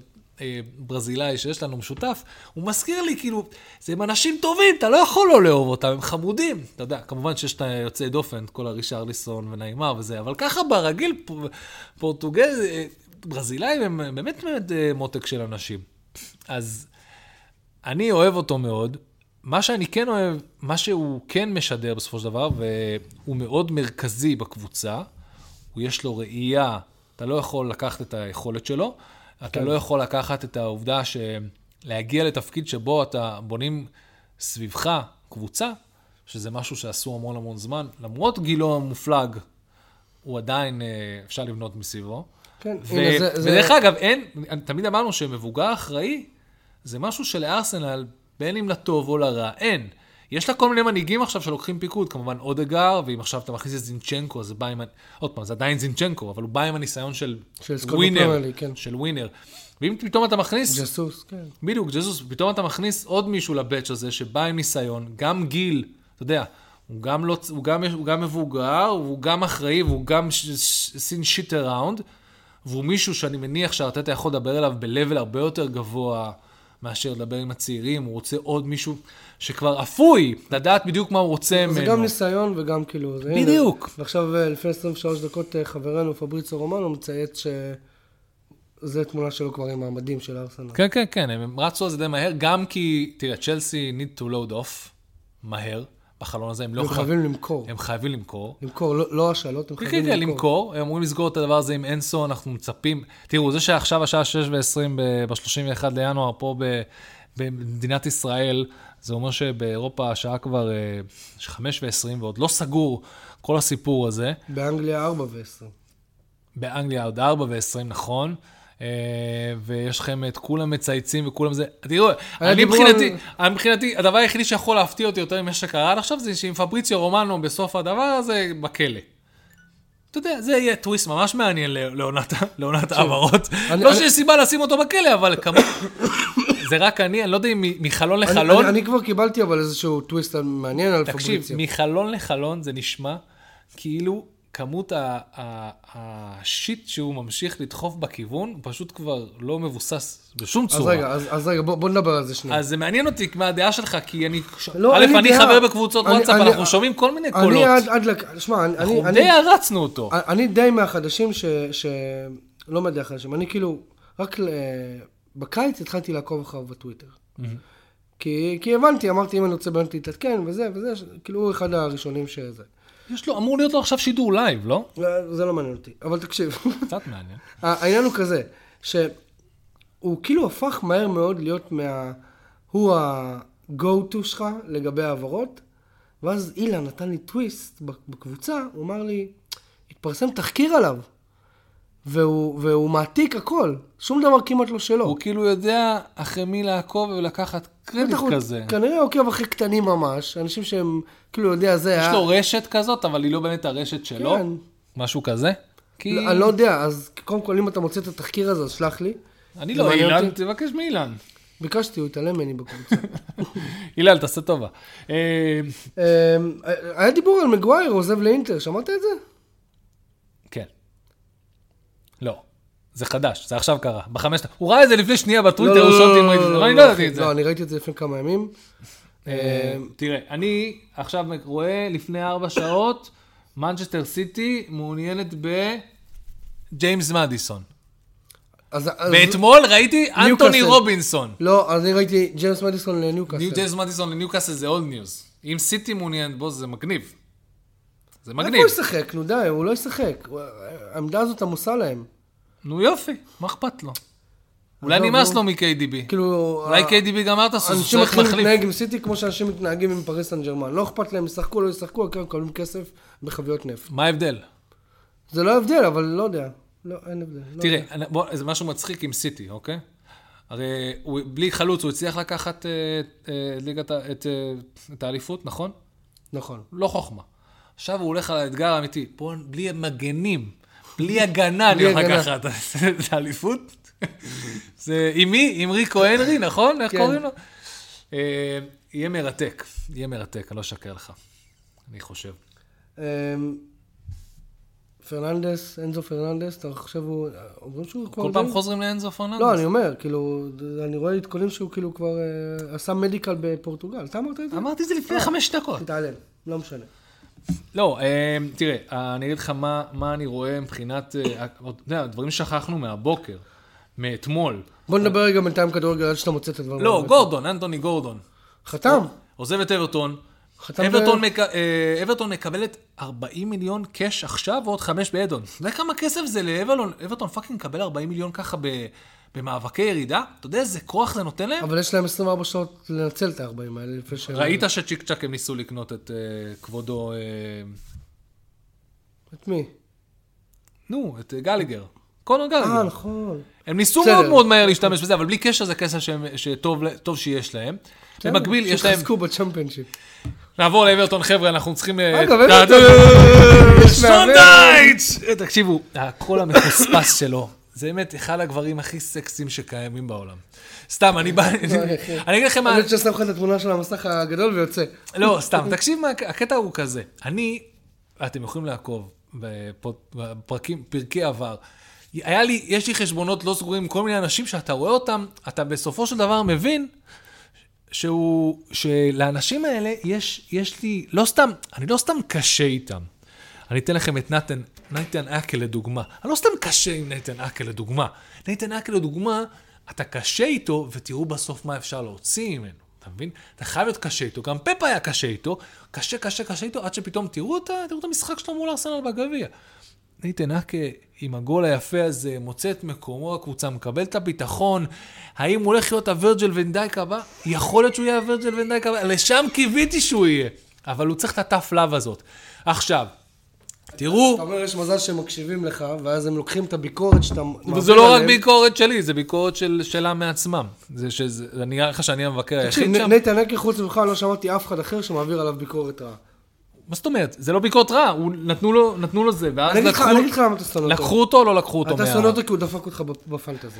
[SPEAKER 2] ברזילאי שיש לנו משותף, הוא מזכיר לי, כאילו, זה הם אנשים טובים, אתה לא יכול לא לאהוב אותם, הם חמודים. אתה יודע, כמובן שיש את היוצאי דופן, כל הרישרליסון ונעימר וזה, אבל ככה ברגיל, פורטוגז, אה, ברזילאים הם באמת באמת אה, מותק של אנשים. אז אני אוהב אותו מאוד. מה שאני כן אוהב, מה שהוא כן משדר בסופו של דבר, והוא מאוד מרכזי בקבוצה, הוא יש לו ראייה, אתה לא יכול לקחת את היכולת שלו, אתה
[SPEAKER 1] כן.
[SPEAKER 2] לא יכול לקחת את העובדה שלהגיע לתפקיד שבו אתה בונים סביבך קבוצה, שזה משהו שעשו המון המון זמן, למרות גילו המופלג, הוא עדיין, אה, אפשר לבנות מסביבו.
[SPEAKER 1] כן,
[SPEAKER 2] ו-
[SPEAKER 1] הנה, זה- זה-
[SPEAKER 2] ודרך אגב, אין, תמיד אמרנו שמבוגר אחראי, זה משהו שלארסנל, בין אם לטוב או לרע, אין. יש לה כל מיני מנהיגים עכשיו שלוקחים פיקוד, כמובן אודגר, ואם עכשיו אתה מכניס את זינצ'נקו, זה בא עם... עוד פעם, זה עדיין זינצ'נקו, אבל הוא בא עם הניסיון של,
[SPEAKER 1] של
[SPEAKER 2] ווינר,
[SPEAKER 1] ליג, כן.
[SPEAKER 2] של ווינר. ואם פתאום אתה מכניס,
[SPEAKER 1] ג'סוס, כן.
[SPEAKER 2] בדיוק, ג'זוס, פתאום אתה מכניס עוד מישהו לבאץ' הזה, שבא עם ניסיון, גם גיל, אתה יודע, הוא גם, לא, הוא גם, הוא גם מבוגר, הוא גם אחראי, והוא גם סין שיט אראונד, והוא מישהו שאני מניח שארטטה יכול לדבר אליו ב-level הרבה יותר גבוה מאשר לדבר עם הצעירים, הוא רוצה עוד מישהו שכבר אפוי, לדעת בדיוק מה הוא רוצה ממנו.
[SPEAKER 1] זה גם ניסיון וגם כאילו... זה- הנה.
[SPEAKER 2] בדיוק.
[SPEAKER 1] ועכשיו, אה, לפני 23 דקות, אה, חברנו פבריצו רומנו מצייץ שזה תמונה שלו כבר עם המדים של ארסנל.
[SPEAKER 2] כן, כן, כן, הם רצו על זה די מהר, גם כי, תראה, צ'לסי need to load off מהר, בחלון הזה, הם לא
[SPEAKER 1] הם
[SPEAKER 2] יכולים-
[SPEAKER 1] חייבים למכור.
[SPEAKER 2] הם חייבים למכור.
[SPEAKER 1] למכור, לא- לא השאלות, הם
[SPEAKER 2] כן,
[SPEAKER 1] חייבים
[SPEAKER 2] כן,
[SPEAKER 1] למכור.
[SPEAKER 2] למכור. הם אמורים לסגור את הדבר הזה עם אנסו, אנחנו מצפים. תראו, זה שעכשיו השעה 6 ו-20 ב-31 לינואר פה במדינת ישראל, זה אומר שבאירופה השעה כבר 5 ו-20 ועוד לא סגור כל הסיפור הזה.
[SPEAKER 1] באנגליה 4 ו-10.
[SPEAKER 2] באנגליה עוד 4 ו-20, נכון. אה, ויש לכם את כולם מצייצים וכולם זה, תראו, אני מבחינתי,
[SPEAKER 1] על-
[SPEAKER 2] אני מבחינתי, הדבר היחידי שיכול להפתיע אותי יותר ממה שקרה עד עכשיו, זה שעם פבריציו רומנו בסוף הדבר הזה, בכלא. אתה יודע, זה יהיה טוויסט ממש מעניין לעונת לעונת העברות. לא שיש סיבה לשים אותו בכלא, אבל כמות... זה רק אני, אני לא יודע אם מחלון לחלון,
[SPEAKER 1] אני- כבר קיבלתי אבל איזשהו טוויסט מעניין על
[SPEAKER 2] תקשיב,
[SPEAKER 1] פבריציו.
[SPEAKER 2] מחלון לחלון זה נשמע כאילו כמות השיט שהוא ממשיך לדחוף בכיוון, הוא פשוט כבר לא מבוסס בשום
[SPEAKER 1] אז
[SPEAKER 2] צורה.
[SPEAKER 1] רגע, אז אז רגע, בוא בוא נדבר על זה שנייה.
[SPEAKER 2] אז זה מעניין אותי מה הדעה שלך, כי אני...
[SPEAKER 1] לא,
[SPEAKER 2] א',
[SPEAKER 1] לי
[SPEAKER 2] אני
[SPEAKER 1] דעה.
[SPEAKER 2] חבר בקבוצות
[SPEAKER 1] אני-
[SPEAKER 2] וואטסאפ,
[SPEAKER 1] אני-
[SPEAKER 2] אנחנו שומעים כל מיני
[SPEAKER 1] אני
[SPEAKER 2] קולות.
[SPEAKER 1] עד, עד, לק- שמע, אני,
[SPEAKER 2] אנחנו
[SPEAKER 1] אני,
[SPEAKER 2] די הרצנו אותו.
[SPEAKER 1] אני די מהחדשים ש... ש... לא מהדי החדשים, אני כאילו, רק ל... בקיץ התחלתי לעקוב אחריו בטוויטר. כי, כי הבנתי, אמרתי, אם אני רוצה באמת להתעדכן וזה וזה, כאילו הוא אחד הראשונים שזה.
[SPEAKER 2] יש לו, אמור להיות לו עכשיו שידור live, לא?
[SPEAKER 1] זה לא מעניין אותי, אבל תקשיב,
[SPEAKER 2] קצת מעניין.
[SPEAKER 1] העניין הוא כזה, שהוא כאילו הפך מהר מאוד להיות מה... הוא ה-go-to שלך לגבי העברות, ואז אילן נתן לי טוויסט בקבוצה, הוא אמר לי, התפרסם תחקיר עליו. והוא, והוא מעתיק הכל. שום דבר כמעט לא שלו.
[SPEAKER 2] הוא כאילו יודע אחרי מי לעקוב ולקחת קרדיט
[SPEAKER 1] בטח הוא
[SPEAKER 2] כזה.
[SPEAKER 1] כנראה עוקב אחרי קטנים ממש, אנשים שהם, כאילו, יודע, זה
[SPEAKER 2] יש
[SPEAKER 1] היה...
[SPEAKER 2] לו רשת כזאת, אבל היא לא באמת הרשת שלו.
[SPEAKER 1] כן.
[SPEAKER 2] משהו כזה. כי...
[SPEAKER 1] לא, אני לא יודע, אז קודם כל, אם אתה מוצא את התחקיר הזה, אז שלח לי.
[SPEAKER 2] אני לא אילן,
[SPEAKER 1] אותי.
[SPEAKER 2] תבקש מאילן.
[SPEAKER 1] ביקשתי, הוא התעלם ממני בקבוצה.
[SPEAKER 2] אילן, תעשה טובה. אה,
[SPEAKER 1] אמ, היה דיבור על מגווייר, הוא עוזב לאינטר, שמעת את זה?
[SPEAKER 2] כן. לא. זה חדש, זה עכשיו קרה. בחמש... הוא ראה את זה לפני שנייה בטוויטר, הוא שואל אותי אם ראיתי את זה, אבל אני לא ידעתי את זה.
[SPEAKER 1] לא, אני ראיתי את זה לפני כמה ימים.
[SPEAKER 2] אה, תראה, אני עכשיו רואה לפני ארבע שעות, מנצ'סטר סיטי מעוניינת בג'יימס מדיסון.
[SPEAKER 1] אז... אז-
[SPEAKER 2] ואתמול ראיתי אנטוני. רובינסון.
[SPEAKER 1] לא, אז אני ראיתי ג'יימס מדיסון
[SPEAKER 2] ניו
[SPEAKER 1] לניוקאסל.
[SPEAKER 2] ג'יימס מדיסון לניוקאסל זה old news. אם סיטי מעוניינת בו זה מגניב. זה
[SPEAKER 1] איפה
[SPEAKER 2] מגניב.
[SPEAKER 1] הוא ישחק? נו די, הוא לא ישחק. העמדה הזאת עמוסה להם.
[SPEAKER 2] נו יופי, מה אכפת לו? אולי נמאס. לו מ-KDB.
[SPEAKER 1] כאילו...
[SPEAKER 2] אולי KDB גמר את הסוס,
[SPEAKER 1] אנשים מתחילים
[SPEAKER 2] מחליף.
[SPEAKER 1] להתנהג עם סיטי כמו שאנשים מתנהגים עם פריס סן ג'רמן. לא אכפת להם, ישחקו, לא ישחקו, העיקר הם מקבלים כסף בחביות נפט.
[SPEAKER 2] מה ההבדל?
[SPEAKER 1] זה לא הבדל, אבל לא יודע. לא, אין הבדל. לא
[SPEAKER 2] תראה, בוא, זה משהו מצחיק עם סיטי, אוקיי? הרי הוא, בלי חלוץ הוא הצליח לקחת אה, אה, ליגת, את, אה, את האליפות, נכון?
[SPEAKER 1] נכון.
[SPEAKER 2] לא חוכמה. עכשיו הוא הולך על האתגר האמיתי. פה בלי מגנים, בלי הגנה אני הולך. לקחת את האליפות. זה עם מי? עם ריקו הנרי, נכון? איך
[SPEAKER 1] כן.
[SPEAKER 2] קוראים לו? אה, יהיה מרתק, יהיה מרתק, אני לא אשקר לך. אני חושב.
[SPEAKER 1] אמ, פרננדס, אנזו פרננדס, אתה חושב הוא... אומרים שהוא כבר...
[SPEAKER 2] כל פעם חוזרים לאנזו פרננדס.
[SPEAKER 1] לא, אני אומר, כאילו, אני רואה עדכונים שהוא כאילו כבר אה, עשה medical בפורטוגל. אתה אמרת את זה?
[SPEAKER 2] אמרתי את זה לפני חמש דקות.
[SPEAKER 1] תתעלם, לא משנה.
[SPEAKER 2] לא, אה, תראה, אה, אני אגיד לך מה, מה אני רואה מבחינת, אה, אתה יודע, דברים ששכחנו מהבוקר, מאתמול.
[SPEAKER 1] בוא נדבר רגע בינתיים כדורגל עד שאתה מוצא את הדברים.
[SPEAKER 2] לא. גורדון, אנטוני גורדון.
[SPEAKER 1] חתם.
[SPEAKER 2] עוזב את אברטון. אברטון,
[SPEAKER 1] ב-
[SPEAKER 2] מק... אה, אברטון מקבלת 40 מיליון cash עכשיו ועוד 5 ב add-on. אתה יודע כמה כסף זה לאברטון? אברטון fucking מקבל 40 מיליון ככה ב... במאבקי ירידה? אתה יודע איזה כוח זה נותן להם?
[SPEAKER 1] אבל יש להם 24 שעות לנצל את ה-40 האלה לפני ש...
[SPEAKER 2] ראית שצ'יק צ'אק הם ניסו לקנות את אה, כבודו, אה,
[SPEAKER 1] את מי?
[SPEAKER 2] נו, את אה, גלאגר. קונור
[SPEAKER 1] אה,
[SPEAKER 2] גלאגר.
[SPEAKER 1] נכון.
[SPEAKER 2] הם ניסו
[SPEAKER 1] בסדר.
[SPEAKER 2] מאוד מאוד מהר להשתמש בזה, אבל בלי קשר זה כסף שהם- שטוב טוב שיש להם. במקביל יש להם...
[SPEAKER 1] שיחזקו בצ'מפיונשיפ.
[SPEAKER 2] נעבור לאברטון, חבר'ה, אנחנו צריכים... אה,
[SPEAKER 1] אגב, אברטון!
[SPEAKER 2] אה, תקשיבו, הקול המחוספס שלו, זה באמת אחד הגברים הכי סקסיים שקיימים בעולם. סתם, אני בא... אני אגיד לכם מה...
[SPEAKER 1] אני חושב ששם לך את התמונה של המסך הגדול ויוצא.
[SPEAKER 2] לא, סתם, תקשיב, מה, הקטע הוא כזה. אני, אתם יכולים לעקוב בפרקים, פרקי עבר. היה לי, יש לי חשבונות לא סגורים עם כל מיני אנשים שאתה רואה אותם, אתה בסופו של דבר מבין שהוא, שלאנשים האלה יש, יש לי, לא סתם, אני לא סתם קשה איתם. אני אתן לכם את נתן, נתן אקל לדוגמה. אני לא סתם קשה עם נתן אקל לדוגמה. נתן אקל לדוגמה, אתה קשה איתו, ותראו בסוף מה אפשר להוציא ממנו. אתה מבין? אתה חייב להיות קשה איתו. גם פפה היה קשה איתו, קשה, קשה, קשה איתו, עד שפתאום תראו את, תראו את המשחק שלו מול ארסנל בגביע. ניתן אקה עם הגול היפה הזה, מוצא את מקומו בקבוצה, מקבל את הביטחון. האם הוא הולך להיות הוורג'ל ונדייק הבא? יכול להיות שהוא יהיה הוורג'ל ונדייק הבא, לשם קיוויתי שהוא יהיה. אבל הוא צריך את הטף לאב הזאת. עכשיו, תראו,
[SPEAKER 1] אתה אומר, יש מזל שהם מקשיבים לך, ואז הם לוקחים את הביקורת שאתה מעביר
[SPEAKER 2] וזה לא רק
[SPEAKER 1] עליהם.
[SPEAKER 2] ביקורת שלי, זה ביקורת של, שלה מעצמם. זה שזה, זה נראה לך שאני המבקר
[SPEAKER 1] תקשיב,
[SPEAKER 2] היחיד שם?
[SPEAKER 1] ניתן אקר חוץ ממך, לא שמעתי אף אחד אחר שמעביר עליו ביקורת רעה.
[SPEAKER 2] מה זאת אומרת? זה לא ביקורת רע, הוא- נתנו לו, נתנו לו זה, ואז
[SPEAKER 1] אני
[SPEAKER 2] לקחו,
[SPEAKER 1] אני אגיד לך למה אתה שונא אותו.
[SPEAKER 2] לקחו אותו או לא לקחו אותו?
[SPEAKER 1] אתה
[SPEAKER 2] מה-
[SPEAKER 1] שונא אותו כי הוא דפק אותך בפ- בפנטזי.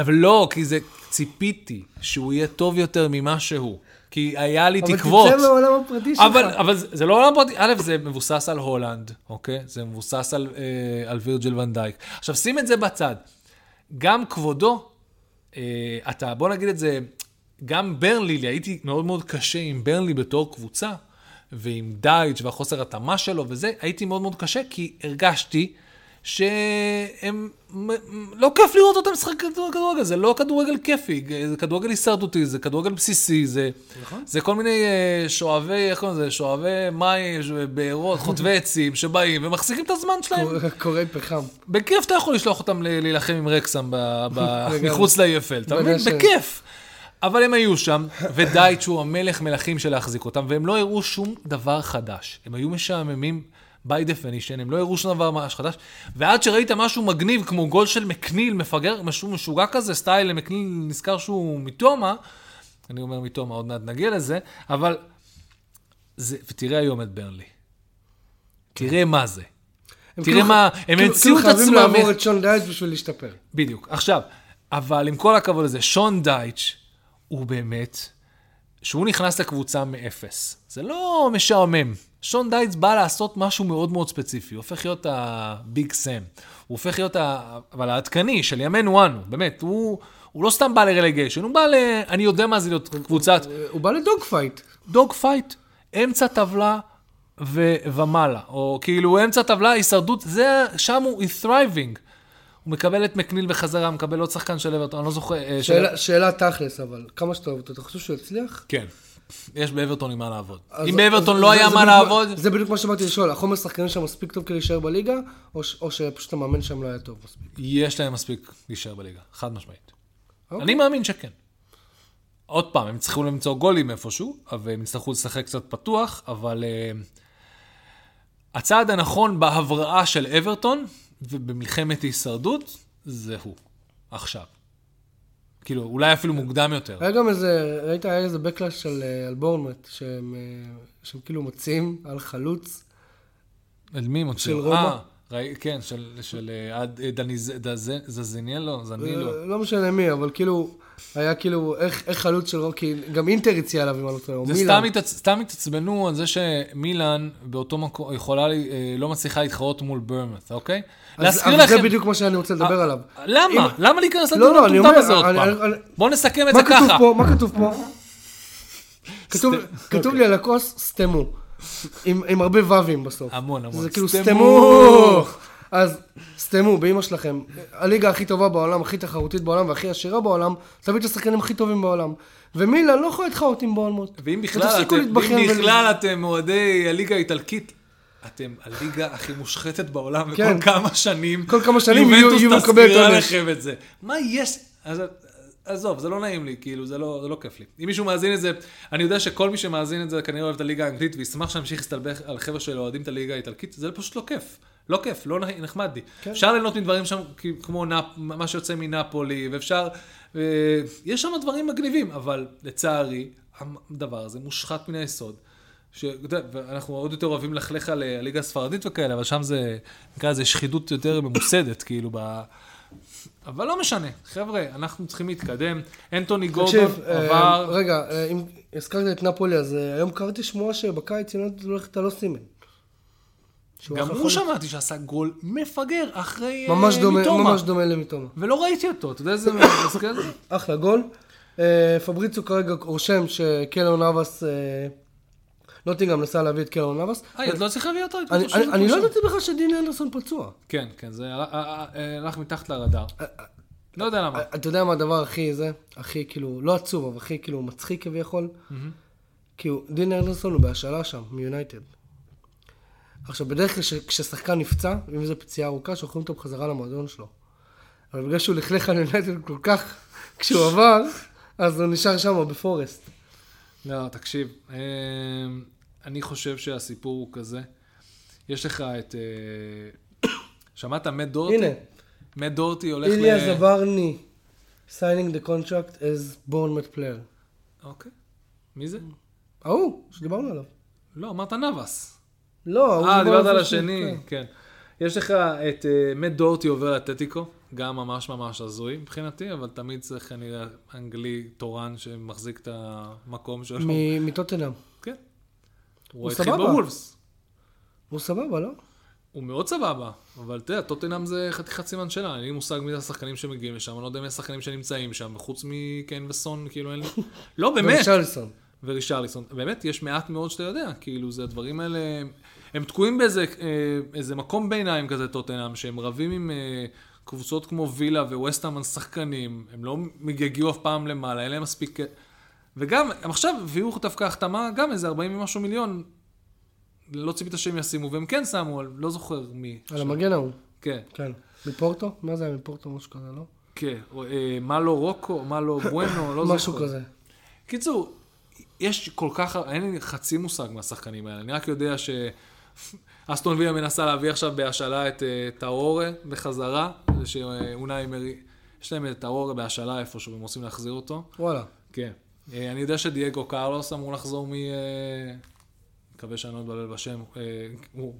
[SPEAKER 2] אבל לא, כי זה, ציפיתי שהוא יהיה טוב יותר ממה שהוא. כי היה לי תקוות.
[SPEAKER 1] אבל תצא מהעולם הפרטי שלך.
[SPEAKER 2] אבל, אבל זה, זה לא עולם פרטי, א', זה מבוסס על הולנד, אוקיי? זה מבוסס על, אה, על וירג'ל ונדייק. עכשיו, שים את זה בצד. גם כבודו, אה, אתה, בוא נגיד את זה, גם ברנלי, הייתי מאוד מאוד קשה עם ברנלי בתור קבוצה, ועם דייץ' והחוסר התאמה שלו וזה, הייתי מאוד מאוד קשה, כי הרגשתי שהם, לא כיף לראות אותם משחק כדור- כדורגל, זה לא כדורגל כיפי, זה כדורגל הישרדותי, זה כדורגל בסיסי, זה, זה כל מיני אה, שואבי, איך קוראים לזה, שואבי מים, בארות, חוטבי עצים, שבאים ומחזיקים את הזמן שלהם.
[SPEAKER 1] קוראי פחם.
[SPEAKER 2] בכיף אתה יכול לשלוח אותם להילחם עם רקסם. מחוץ לאייפל, אתה מבין? בכיף. אבל הם היו שם, ודייט שהוא המלך מלכים של להחזיק אותם, והם לא הראו שום דבר חדש. הם היו משעממים by definition, הם לא הראו שום דבר ממש חדש, ועד שראית משהו מגניב כמו גול של מקניל, מפגר, משהו משוגע כזה, סטייל מקניל נזכר שהוא מתומה, אני אומר מתומה, עוד מעט נגיע לזה, אבל, זה, ותראה היום את ברנלי. תראה מה זה. תראה
[SPEAKER 1] כאילו-
[SPEAKER 2] מה, הם
[SPEAKER 1] כאילו-
[SPEAKER 2] המציאו את
[SPEAKER 1] כאילו חייבים
[SPEAKER 2] עצמם.
[SPEAKER 1] לעבור את שון דייט בשביל להשתפר.
[SPEAKER 2] בדיוק. עכשיו, אבל עם כל הכבוד לזה, שון דייטש הוא באמת, שהוא נכנס לקבוצה מאפס. זה לא משעמם. שון דייטש בא לעשות משהו מאוד מאוד ספציפי, הוא הופך להיות הביג סם. הוא הופך להיות, ה... אבל העדכני של ימינו אנו, באמת, הוא, הוא לא סתם בא לרלגיישן, הוא בא ל... אני יודע מה זה להיות קבוצת
[SPEAKER 1] הוא בא ל
[SPEAKER 2] dogfight. Dogfight, אמצע טבלה ו- ומעלה, או כאילו אמצע טבלה, הישרדות, זה, שם הוא is thriving. הוא מקבל את מקניל בחזרה, מקבל עוד שחקן של אברטון, אני לא זוכר. אה, של-
[SPEAKER 1] שאלה- שאלה תכלס, אבל כמה שאתה אוהב אותו, אתה חושב שהוא יצליח?
[SPEAKER 2] כן. יש באברטון עם מה לעבוד. אם באברטון לא היה
[SPEAKER 1] זה
[SPEAKER 2] מה
[SPEAKER 1] בדיוק
[SPEAKER 2] לעבוד,
[SPEAKER 1] זה בדיוק מה שבאתי לשאול, החומר שחקנים שם מספיק טוב כדי להישאר בליגה, או שפשוט המאמן שם לא היה טוב מספיק?
[SPEAKER 2] יש להם מספיק להישאר בליגה, חד משמעית.
[SPEAKER 1] אוקיי.
[SPEAKER 2] אני מאמין שכן. עוד פעם, הם צריכו למצוא גולים איפשהו, והם יצטרכו לשחק קצת פתוח, אבל uh, הצעד הנכון בהבראה של אברטון ובמלחמת הישרדות, זה הוא. עכשיו. כאילו, אולי אפילו מוקדם יותר.
[SPEAKER 1] היה גם איזה, ראית, היה איזה בקלאש של, אה, על בורנמט, שהם, אה, שהם כאילו מציעים על חלוץ.
[SPEAKER 2] על מי מוציא?
[SPEAKER 1] של רומא?
[SPEAKER 2] כן, של, של אה, עד- אה, זנילו.
[SPEAKER 1] אה, לא משנה מי, אבל כאילו, היה כאילו, איך, איך חלוץ של רומא, כי גם אינטר הציע עליו, אם אני לא טועה, או
[SPEAKER 2] זה
[SPEAKER 1] מילאן.
[SPEAKER 2] סתם, התעצ... סתם התעצבנו על זה שמילאן באותו מקום יכולה, לי- לא מצליחה להתחרות מול ברמת, אוקיי?
[SPEAKER 1] אז-
[SPEAKER 2] להזכיר
[SPEAKER 1] אבל זה
[SPEAKER 2] לכם...
[SPEAKER 1] בדיוק מה שאני רוצה לדבר עליו.
[SPEAKER 2] למה? למה להיכנס
[SPEAKER 1] לא,
[SPEAKER 2] לדיון
[SPEAKER 1] לא, אני
[SPEAKER 2] המטומטם הזה עוד פעם? בואו נסכם את זה ככה.
[SPEAKER 1] מה כתוב פה? כתוב-. לי על הכוס, סתמו. עם עם הרבה ו"ים בסוף.
[SPEAKER 2] המון, המון.
[SPEAKER 1] זה כאילו
[SPEAKER 2] סתמו.
[SPEAKER 1] אז סתמו, באמא שלכם. הליגה הכי טובה בעולם, הכי תחרותית בעולם והכי עשירה בעולם, תביא את השחקנים הכי טובים בעולם. ומילאן לא יכולה להתחרות עם בורנמוט.
[SPEAKER 2] ואם בכלל אתם-
[SPEAKER 1] להתבכיין
[SPEAKER 2] ואם
[SPEAKER 1] ול-
[SPEAKER 2] בכלל אתם אוהדי הליגה האיטלקית, אתם הליגה הכי מושחתת בעולם,
[SPEAKER 1] כן.
[SPEAKER 2] וכל כמה שנים,
[SPEAKER 1] כל כמה שנים
[SPEAKER 2] יובנטוס
[SPEAKER 1] עונש.
[SPEAKER 2] לכם את זה. מה יש? אז- עזוב, זה לא נעים לי, כאילו, זה לא, זה לא כיף לי. אם מישהו מאזין את זה, אני יודע שכל מי שמאזין את זה כנראה אוהב את הליגה האנגלית, וישמח שנמשיך להסתלבך על חבר'ה שאוהדים את הליגה האיטלקית, זה פשוט לא כיף. לא כיף, לא נחמד לי.
[SPEAKER 1] כן.
[SPEAKER 2] אפשר ליהנות מדברים שם, כמו נפ, מה שיוצא מנפולי, ואפשר... אה, יש שם דברים מגניבים, אבל לצערי, הדבר הזה מושחת מן היסוד. ואנחנו עוד יותר אוהבים ללכלך על אה, הליגה הספרדית וכאלה, אבל שם זה, נקרא לזה שחידות יותר ממוסדת, כאילו, ב... אבל לא משנה, חבר'ה, אנחנו צריכים להתקדם. אנטוני גורדון
[SPEAKER 1] אה,
[SPEAKER 2] עבר...
[SPEAKER 1] רגע, אה, אם הזכרת את נפולי, אז אה, היום קראתי שמועה שבקיץ יונתן הולכת את הלא סימן. שהוא
[SPEAKER 2] גם הוא. שמעתי שעשה גול מפגר אחרי
[SPEAKER 1] ממש דומה. ממש דומה למיטומה.
[SPEAKER 2] ולא ראיתי אותו, אתה יודע איזה מזכיר?
[SPEAKER 1] אחלה גול. פבריצו כרגע רושם שקלון נאבס, אה, נוטינגאם נסע להביא את קלון נאבס.
[SPEAKER 2] אה, אז לא צריך להביא אותו?
[SPEAKER 1] אני- לא. ידעתי בכלל שדין אנדרסון פצוע.
[SPEAKER 2] כן, כן, זה הלך- אה, אה, הלך מתחת לרדאר. לא יודע למה.
[SPEAKER 1] אתה יודע מה הדבר הכי זה, הכי כאילו, לא עצוב, אבל הכי כאילו מצחיק כביכול? כאילו, דין אנדרסון הוא בהשאלה שם, מיונייטד. עכשיו, בדרך כלל כש- כששחקן נפצע, אם זו פציעה ארוכה, שולחים אותו בחזרה למועדון שלו. אבל בגלל שהוא לכלך על יונייטד כל כך, כשהוא עבר, אז הוא נשאר שם בפורסט.
[SPEAKER 2] לא, תקשיב, אה, אני חושב שהסיפור הוא כזה. יש לך את... אה, שמעת מת דורטי?
[SPEAKER 1] הנה,
[SPEAKER 2] מת דורטי הולך ל...
[SPEAKER 1] איליה זברני, signing the contract as Bournemouth player.
[SPEAKER 2] אוקיי. מי זה?
[SPEAKER 1] ההוא, שדיברנו עליו.
[SPEAKER 2] לא, אמרת נאבס.
[SPEAKER 1] לא,
[SPEAKER 2] אה, דיברת על השני,
[SPEAKER 1] כן.
[SPEAKER 2] כן. יש לך את אה, מת דורטי עובר לאתטיקו, גם ממש ממש הזוי מבחינתי, אבל תמיד צריך כנראה אנגלי תורן שמחזיק את המקום שלו.
[SPEAKER 1] מטוטנאם.
[SPEAKER 2] הוא התחיל. בוולפס.
[SPEAKER 1] הוא סבבה, לא?
[SPEAKER 2] הוא מאוד סבבה, אבל אתה יודע, טוטנאם זה חתיכת סימן שאלה, אין לי מושג מי זה השחקנים שמגיעים לשם, אני לא יודע מי השחקנים שנמצאים שם, חוץ מקיין וסון, כאילו אין לי... לא, באמת.
[SPEAKER 1] וצ'רלסון.
[SPEAKER 2] ורישרליסון. באמת, יש מעט מאוד שאתה יודע, כאילו, זה הדברים האלה, הם, תקועים באיזה אה, איזה מקום ביניים כזה, טוטנאם, שהם רבים עם אה, קבוצות כמו וילה וווסטהאם על שחקנים, הם לא יגיעו אף פעם למעלה, אין להם מספיק... וגם, הם עכשיו הביאו דווקא החתמה, גם איזה 40 ומשהו מיליון, לא ציפית שהם ישימו, והם כן שמו, לא זוכר מי.
[SPEAKER 1] על המגן ההוא.
[SPEAKER 2] כן,
[SPEAKER 1] כן. מפורטו? מה זה היה מפורטו? משהו כזה, לא?
[SPEAKER 2] כן. אה, מה לא רוקו, מה לא בואנו, לא זוכר.
[SPEAKER 1] משהו כזה.
[SPEAKER 2] קיצור, יש כל כך, אין לי חצי מושג מהשחקנים האלה, אני רק יודע אסטון וילה מנסה להביא עכשיו בהשאלה את אה, טאורה בחזרה, שאונאי מרי, יש להם את טאורה בהשאלה איפשהו, הם רוצים להחזיר אותו.
[SPEAKER 1] וואלה.
[SPEAKER 2] כן. אה, אני יודע שדייגו קרלוס אמור לחזור מ... אה, מקווה שאני לא מתבלבל בשם, אה, הוא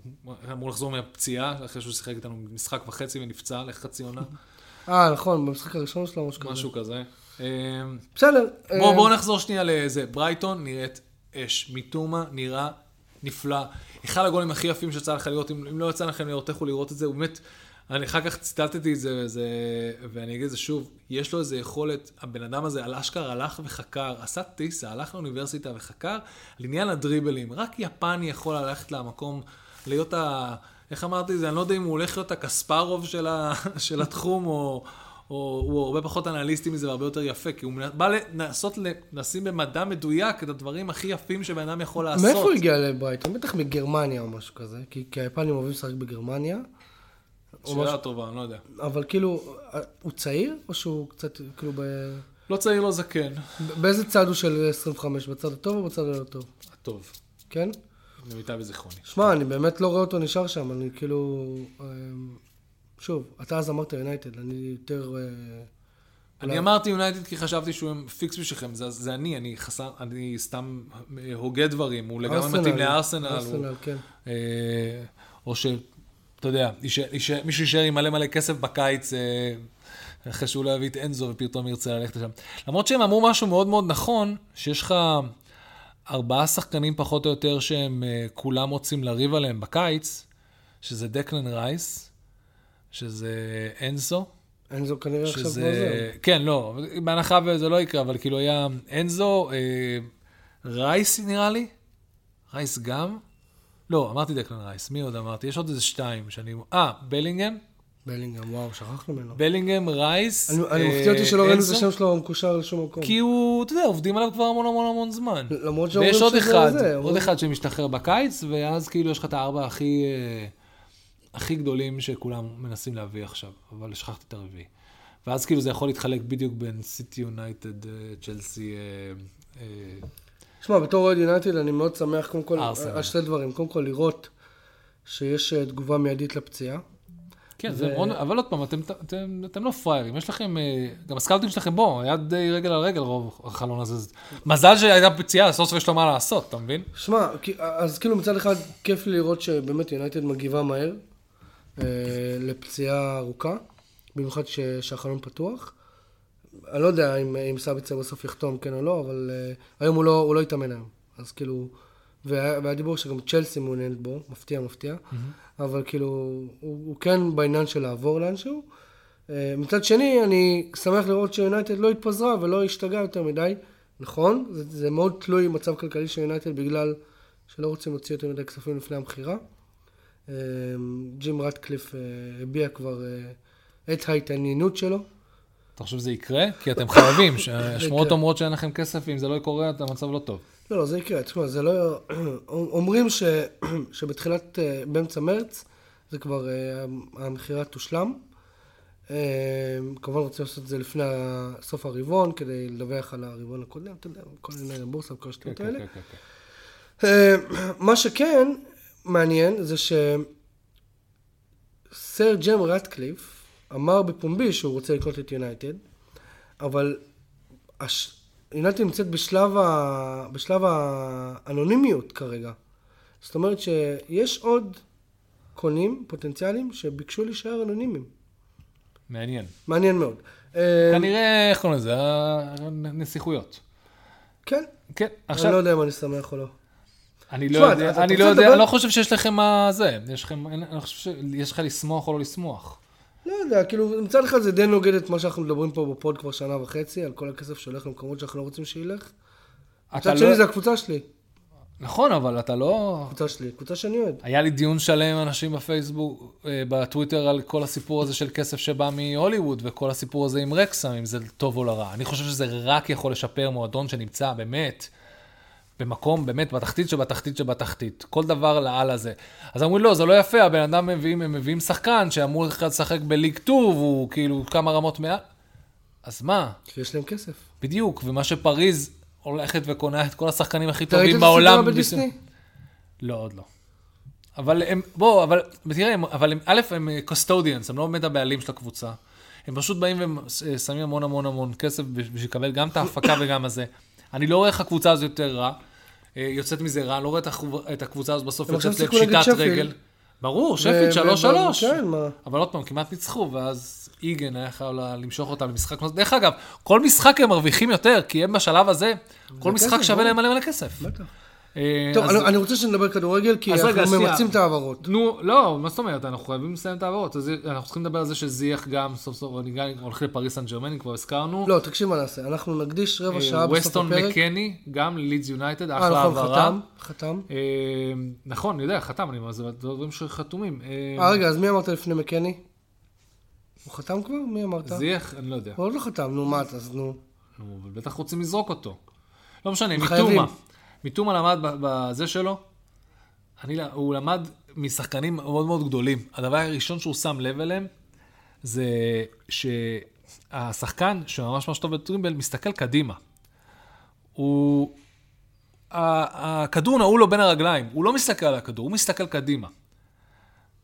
[SPEAKER 2] אמור לחזור מהפציעה, אחרי שהוא שיחק איתנו משחק וחצי ונפצע לחצי עונה,
[SPEAKER 1] אה, נכון, במשחק הראשון שלו, משהו כזה.
[SPEAKER 2] משהו כזה.
[SPEAKER 1] בסדר.
[SPEAKER 2] בואו בוא נחזור שנייה לזה. ברייטון נראית אש. מיטומה נראה נפלא. אחד הגולים הכי יפים שיצא לך לראות, אם, אם לא יצא לכם לראות, לכו לראות את זה, הוא באמת, אני אחר כך ציטטתי את זה, וזה, ואני אגיד את זה שוב, יש לו איזה יכולת, הבן אדם הזה על אשכרה הלך וחקר, עשה טיסה, הלך לאוניברסיטה וחקר על עניין הדריבלים. רק יפני יכול ללכת למקום, להיות ה... איך אמרתי את זה? אני לא יודע אם הוא הולך להיות הקספרוב של, ה, של התחום, או, או הוא הרבה פחות אנליסטי מזה והרבה יותר יפה, כי הוא בא לנסות לשים במדע מדויק את הדברים הכי יפים שבן אדם יכול לעשות.
[SPEAKER 1] מאיפה הוא הגיע לברייטון? בטח מגרמניה או משהו כזה, כי כי היפנים אוהבים לשחק בגרמניה.
[SPEAKER 2] שאלה טובה, אני לא יודע.
[SPEAKER 1] אבל כאילו, הוא צעיר, או שהוא קצת, כאילו, ב...
[SPEAKER 2] לא צעיר, לא זקן.
[SPEAKER 1] באיזה צד הוא של 25? בצד הטוב או בצד הלא טוב?
[SPEAKER 2] טוב,
[SPEAKER 1] כן?
[SPEAKER 2] למיטב זיכרוני.
[SPEAKER 1] שמע, אני באמת לא רואה אותו נשאר שם, אני כאילו... אמ, שוב, אתה אז אמרת יונייטד, אני יותר... אה,
[SPEAKER 2] אני אמרתי יונייטד כי חשבתי שהוא פיקס בשבילכם, זה, זה אני, אני חסר, אני סתם אה, הוגה דברים, הוא לגמרי מתאים לארסנל.
[SPEAKER 1] ארסנל, כן.
[SPEAKER 2] אה, או ש... אתה יודע, מישהו יישאר עם מלא מלא כסף בקיץ, אה, אחרי שהוא לא יביא את אנזו ופתאום ירצה ללכת לשם. למרות שהם אמרו משהו מאוד מאוד נכון, שיש לך ארבעה שחקנים פחות או יותר שהם אה, כולם רוצים לריב עליהם בקיץ, שזה דקלן רייס, שזה אנזו,
[SPEAKER 1] אנזו כנראה עכשיו לא
[SPEAKER 2] שזה...
[SPEAKER 1] עוזר.
[SPEAKER 2] כן, לא, בהנחה וזה לא יקרה, אבל כאילו היה אנזו, אה, רייס נראה לי, רייס גם. לא, אמרתי דקלן רייס, מי עוד אמרתי? יש עוד איזה שתיים שאני... אה, בלינגהם?
[SPEAKER 1] בלינגהם, וואו, שכחנו ממנו.
[SPEAKER 2] בלינגהם, רייס,
[SPEAKER 1] אני אני
[SPEAKER 2] אה,
[SPEAKER 1] מפתיע אותי שלא ראינו את השם שלו מקושר לשום מקום.
[SPEAKER 2] כי הוא, אתה יודע, עובדים עליו כבר המון המון המון זמן.
[SPEAKER 1] למרות שאומרים
[SPEAKER 2] ויש עוד
[SPEAKER 1] שזה
[SPEAKER 2] אחד,
[SPEAKER 1] זה,
[SPEAKER 2] עוד אחד שמשתחרר בקיץ, ואז כאילו יש לך את הארבע הכי, אה, הכי גדולים שכולם מנסים להביא עכשיו, אבל שכחתי את הרביעי. ואז כאילו זה יכול להתחלק בדיוק בין סיטי יונייטד, צ'לסי,
[SPEAKER 1] שמע, בתור אוהד יונייטד אני מאוד שמח, קודם כל,
[SPEAKER 2] ארסנל.
[SPEAKER 1] על שתי דברים. קודם כל, לראות שיש אה, תגובה מיידית לפציעה.
[SPEAKER 2] כן,
[SPEAKER 1] ו-
[SPEAKER 2] זה מאוד, אבל עוד פעם, אתם, אתם, אתם לא פראיירים, יש לכם, אה, גם הסקאוטים שלכם, בוא, היה די רגל על רגל רוב החלון הזה. מזל שהייתה פציעה, סוף סוף יש לו מה לעשות, אתה מבין?
[SPEAKER 1] שמע, אז כאילו מצד אחד כיף לי לראות שבאמת יונייטד מגיבה מהר אה, לפציעה ארוכה, במיוחד ש- שהחלון פתוח. אני לא יודע אם, אם סביצר בסוף יחתום כן או לא, אבל אה, היום הוא לא, הוא לא התאמן היום. אז כאילו, והיה, והיה דיבור שגם צ'לסי מעוניינת בו, מפתיע מפתיע, אבל כאילו, הוא, הוא כן בעניין של לעבור לאנשהו. אה, מצד שני, אני שמח לראות שיונייטד לא התפזרה ולא השתגעה יותר מדי. נכון, זה, זה מאוד תלוי מצב כלכלי של יונייטד בגלל שלא רוצים להוציא יותר מדי כספים לפני המכירה. אה, ג'ים רטקליף הביע כבר את ההתעניינות שלו.
[SPEAKER 2] אתה חושב שזה יקרה? כי אתם חייבים, השמועות
[SPEAKER 1] יקרה.
[SPEAKER 2] אומרות שאין לכם כסף, ואם זה לא קורה, אתה במצב לא טוב.
[SPEAKER 1] לא, לא, זה יקרה. תשמע, זה לא... אומרים ש... שבתחילת, אה, באמצע מרץ, זה כבר, אה, המכירה תושלם. אה, כמובן רוצים לעשות את זה לפני סוף הרבעון, כדי לדווח על הרבעון הקודם, אתה יודע, כל ענייני הבורסה וכל השטויות האלה.
[SPEAKER 2] כן, כן, כן.
[SPEAKER 1] אה, מה שכן מעניין זה שסר ג'ם רטקליף אמר בפומבי שהוא רוצה לקלוט את יונייטד, אבל הש... יונייטד נמצאת בשלב, ה... בשלב האנונימיות כרגע. זאת אומרת שיש עוד קונים פוטנציאליים שביקשו להישאר אנונימיים.
[SPEAKER 2] מעניין.
[SPEAKER 1] מעניין מאוד. אה,
[SPEAKER 2] כנראה, איך קוראים לזה? הנסיכויות.
[SPEAKER 1] כן,
[SPEAKER 2] כן,
[SPEAKER 1] אני
[SPEAKER 2] עכשיו,
[SPEAKER 1] לא יודע אם אני שמח או לא.
[SPEAKER 2] אני לא יודע, אני לא יודע? אני לא חושב שיש לכם מה זה, יש לכם, אין- אני חושב שיש לך לשמוח או לא לשמוח.
[SPEAKER 1] לא יודע, כאילו, מצד אחד זה די נוגד את מה שאנחנו מדברים פה בפוד כבר שנה וחצי, על כל הכסף שהולך למקומות שאנחנו לא רוצים שילך.
[SPEAKER 2] אתה
[SPEAKER 1] מצד
[SPEAKER 2] לא-
[SPEAKER 1] שני זה הקבוצה שלי,
[SPEAKER 2] נכון, אבל אתה לא...
[SPEAKER 1] הקבוצה שלי, קבוצה שאני אוהד.
[SPEAKER 2] היה לי דיון שלם עם אנשים בפייסבוק, אה, בטוויטר, על כל הסיפור הזה של כסף שבא מהוליווד, וכל הסיפור הזה עם רקסם, אם זה טוב או לרע. אני חושב שזה רק יכול לשפר מועדון שנמצא באמת במקום, באמת, בתחתית שבתחתית שבתחתית. כל דבר לעל הזה. אז אמרו לי, לא, זה לא יפה, הבן אדם מביאים, הם מביאים שחקן שאמור לשחק בליג 2, והוא כאילו כמה רמות מעל. אז מה?
[SPEAKER 1] כי יש להם כסף.
[SPEAKER 2] בדיוק, ומה שפריז הולכת וקונה את כל השחקנים הכי
[SPEAKER 1] אתה ראית
[SPEAKER 2] טובים
[SPEAKER 1] את הסדרה
[SPEAKER 2] בעולם.
[SPEAKER 1] בדיסני?
[SPEAKER 2] לא, עוד לא. אבל הם, בוא, אבל תראה, הם- אבל הם, א', הם קוסטודיאנס, הם לא באמת הבעלים של הקבוצה. הם פשוט באים ושמים המון המון המון כסף בשביל לקבל גם את ההפקה וגם הזה. אני לא רואה איך הקבוצה הזו יותר רע, אה, יוצאת מזה רע, אני לא רואה את הקבוצה הזו בסוף יוצאת לפשיטת. רגל. ברור, שפילד
[SPEAKER 1] ו-
[SPEAKER 2] 3-3.
[SPEAKER 1] ו- כן, מה?
[SPEAKER 2] אבל עוד פעם, כמעט ניצחו, ואז איגן היה חייב למשוך אותם למשחק נוסף. דרך אגב, כל משחק הם מרוויחים יותר, כי הם בשלב הזה, כל משחק שווה. להם מלא מלא כסף.
[SPEAKER 1] בטח.
[SPEAKER 2] אה,
[SPEAKER 1] טוב,
[SPEAKER 2] אז-
[SPEAKER 1] אני- רוצה שנדבר כדורגל, כי
[SPEAKER 2] רגע,
[SPEAKER 1] אנחנו
[SPEAKER 2] שנייה.
[SPEAKER 1] ממצים את ההעברות.
[SPEAKER 2] נו, לא, מה זאת אומרת? אנחנו חייבים לסיים את העברות. אז אנחנו צריכים לדבר על זה שזייח גם, סוף סוף, אני גם הולך לפריס סן ג'רמני, כבר הזכרנו.
[SPEAKER 1] לא, תקשיב מה נעשה, אנחנו נקדיש רבע
[SPEAKER 2] אה,
[SPEAKER 1] שעה בסוף
[SPEAKER 2] ווסטון
[SPEAKER 1] הפרק.
[SPEAKER 2] מקני, גם לידס יונייטד,
[SPEAKER 1] אה,
[SPEAKER 2] אחלה
[SPEAKER 1] נכון,
[SPEAKER 2] העברה.
[SPEAKER 1] חתם, חתם.
[SPEAKER 2] אה, נכון, אני יודע, חתם, אני אומר, זה דברים שחתומים.
[SPEAKER 1] אה, רגע, אז מי אמרת לפני מקני? הוא חתם כבר? מי אמרת?
[SPEAKER 2] זייח, אני לא יודע.
[SPEAKER 1] הוא עוד לא חתם, נו, מה אתה, אז נו.
[SPEAKER 2] נו, אבל בטח רוצים לזרוק אותו. לא משנה,
[SPEAKER 1] חייבים.
[SPEAKER 2] מיטומה. למד בזה שלו, אני, הוא למד משחקנים מאוד מאוד גדולים. הדבר הראשון שהוא שם לב אליהם, זה שהשחקן, שממש ממש טוב בטרימבל, מסתכל קדימה. הוא... הכדור נעול לו בין הרגליים, הוא לא מסתכל על הכדור, הוא מסתכל קדימה.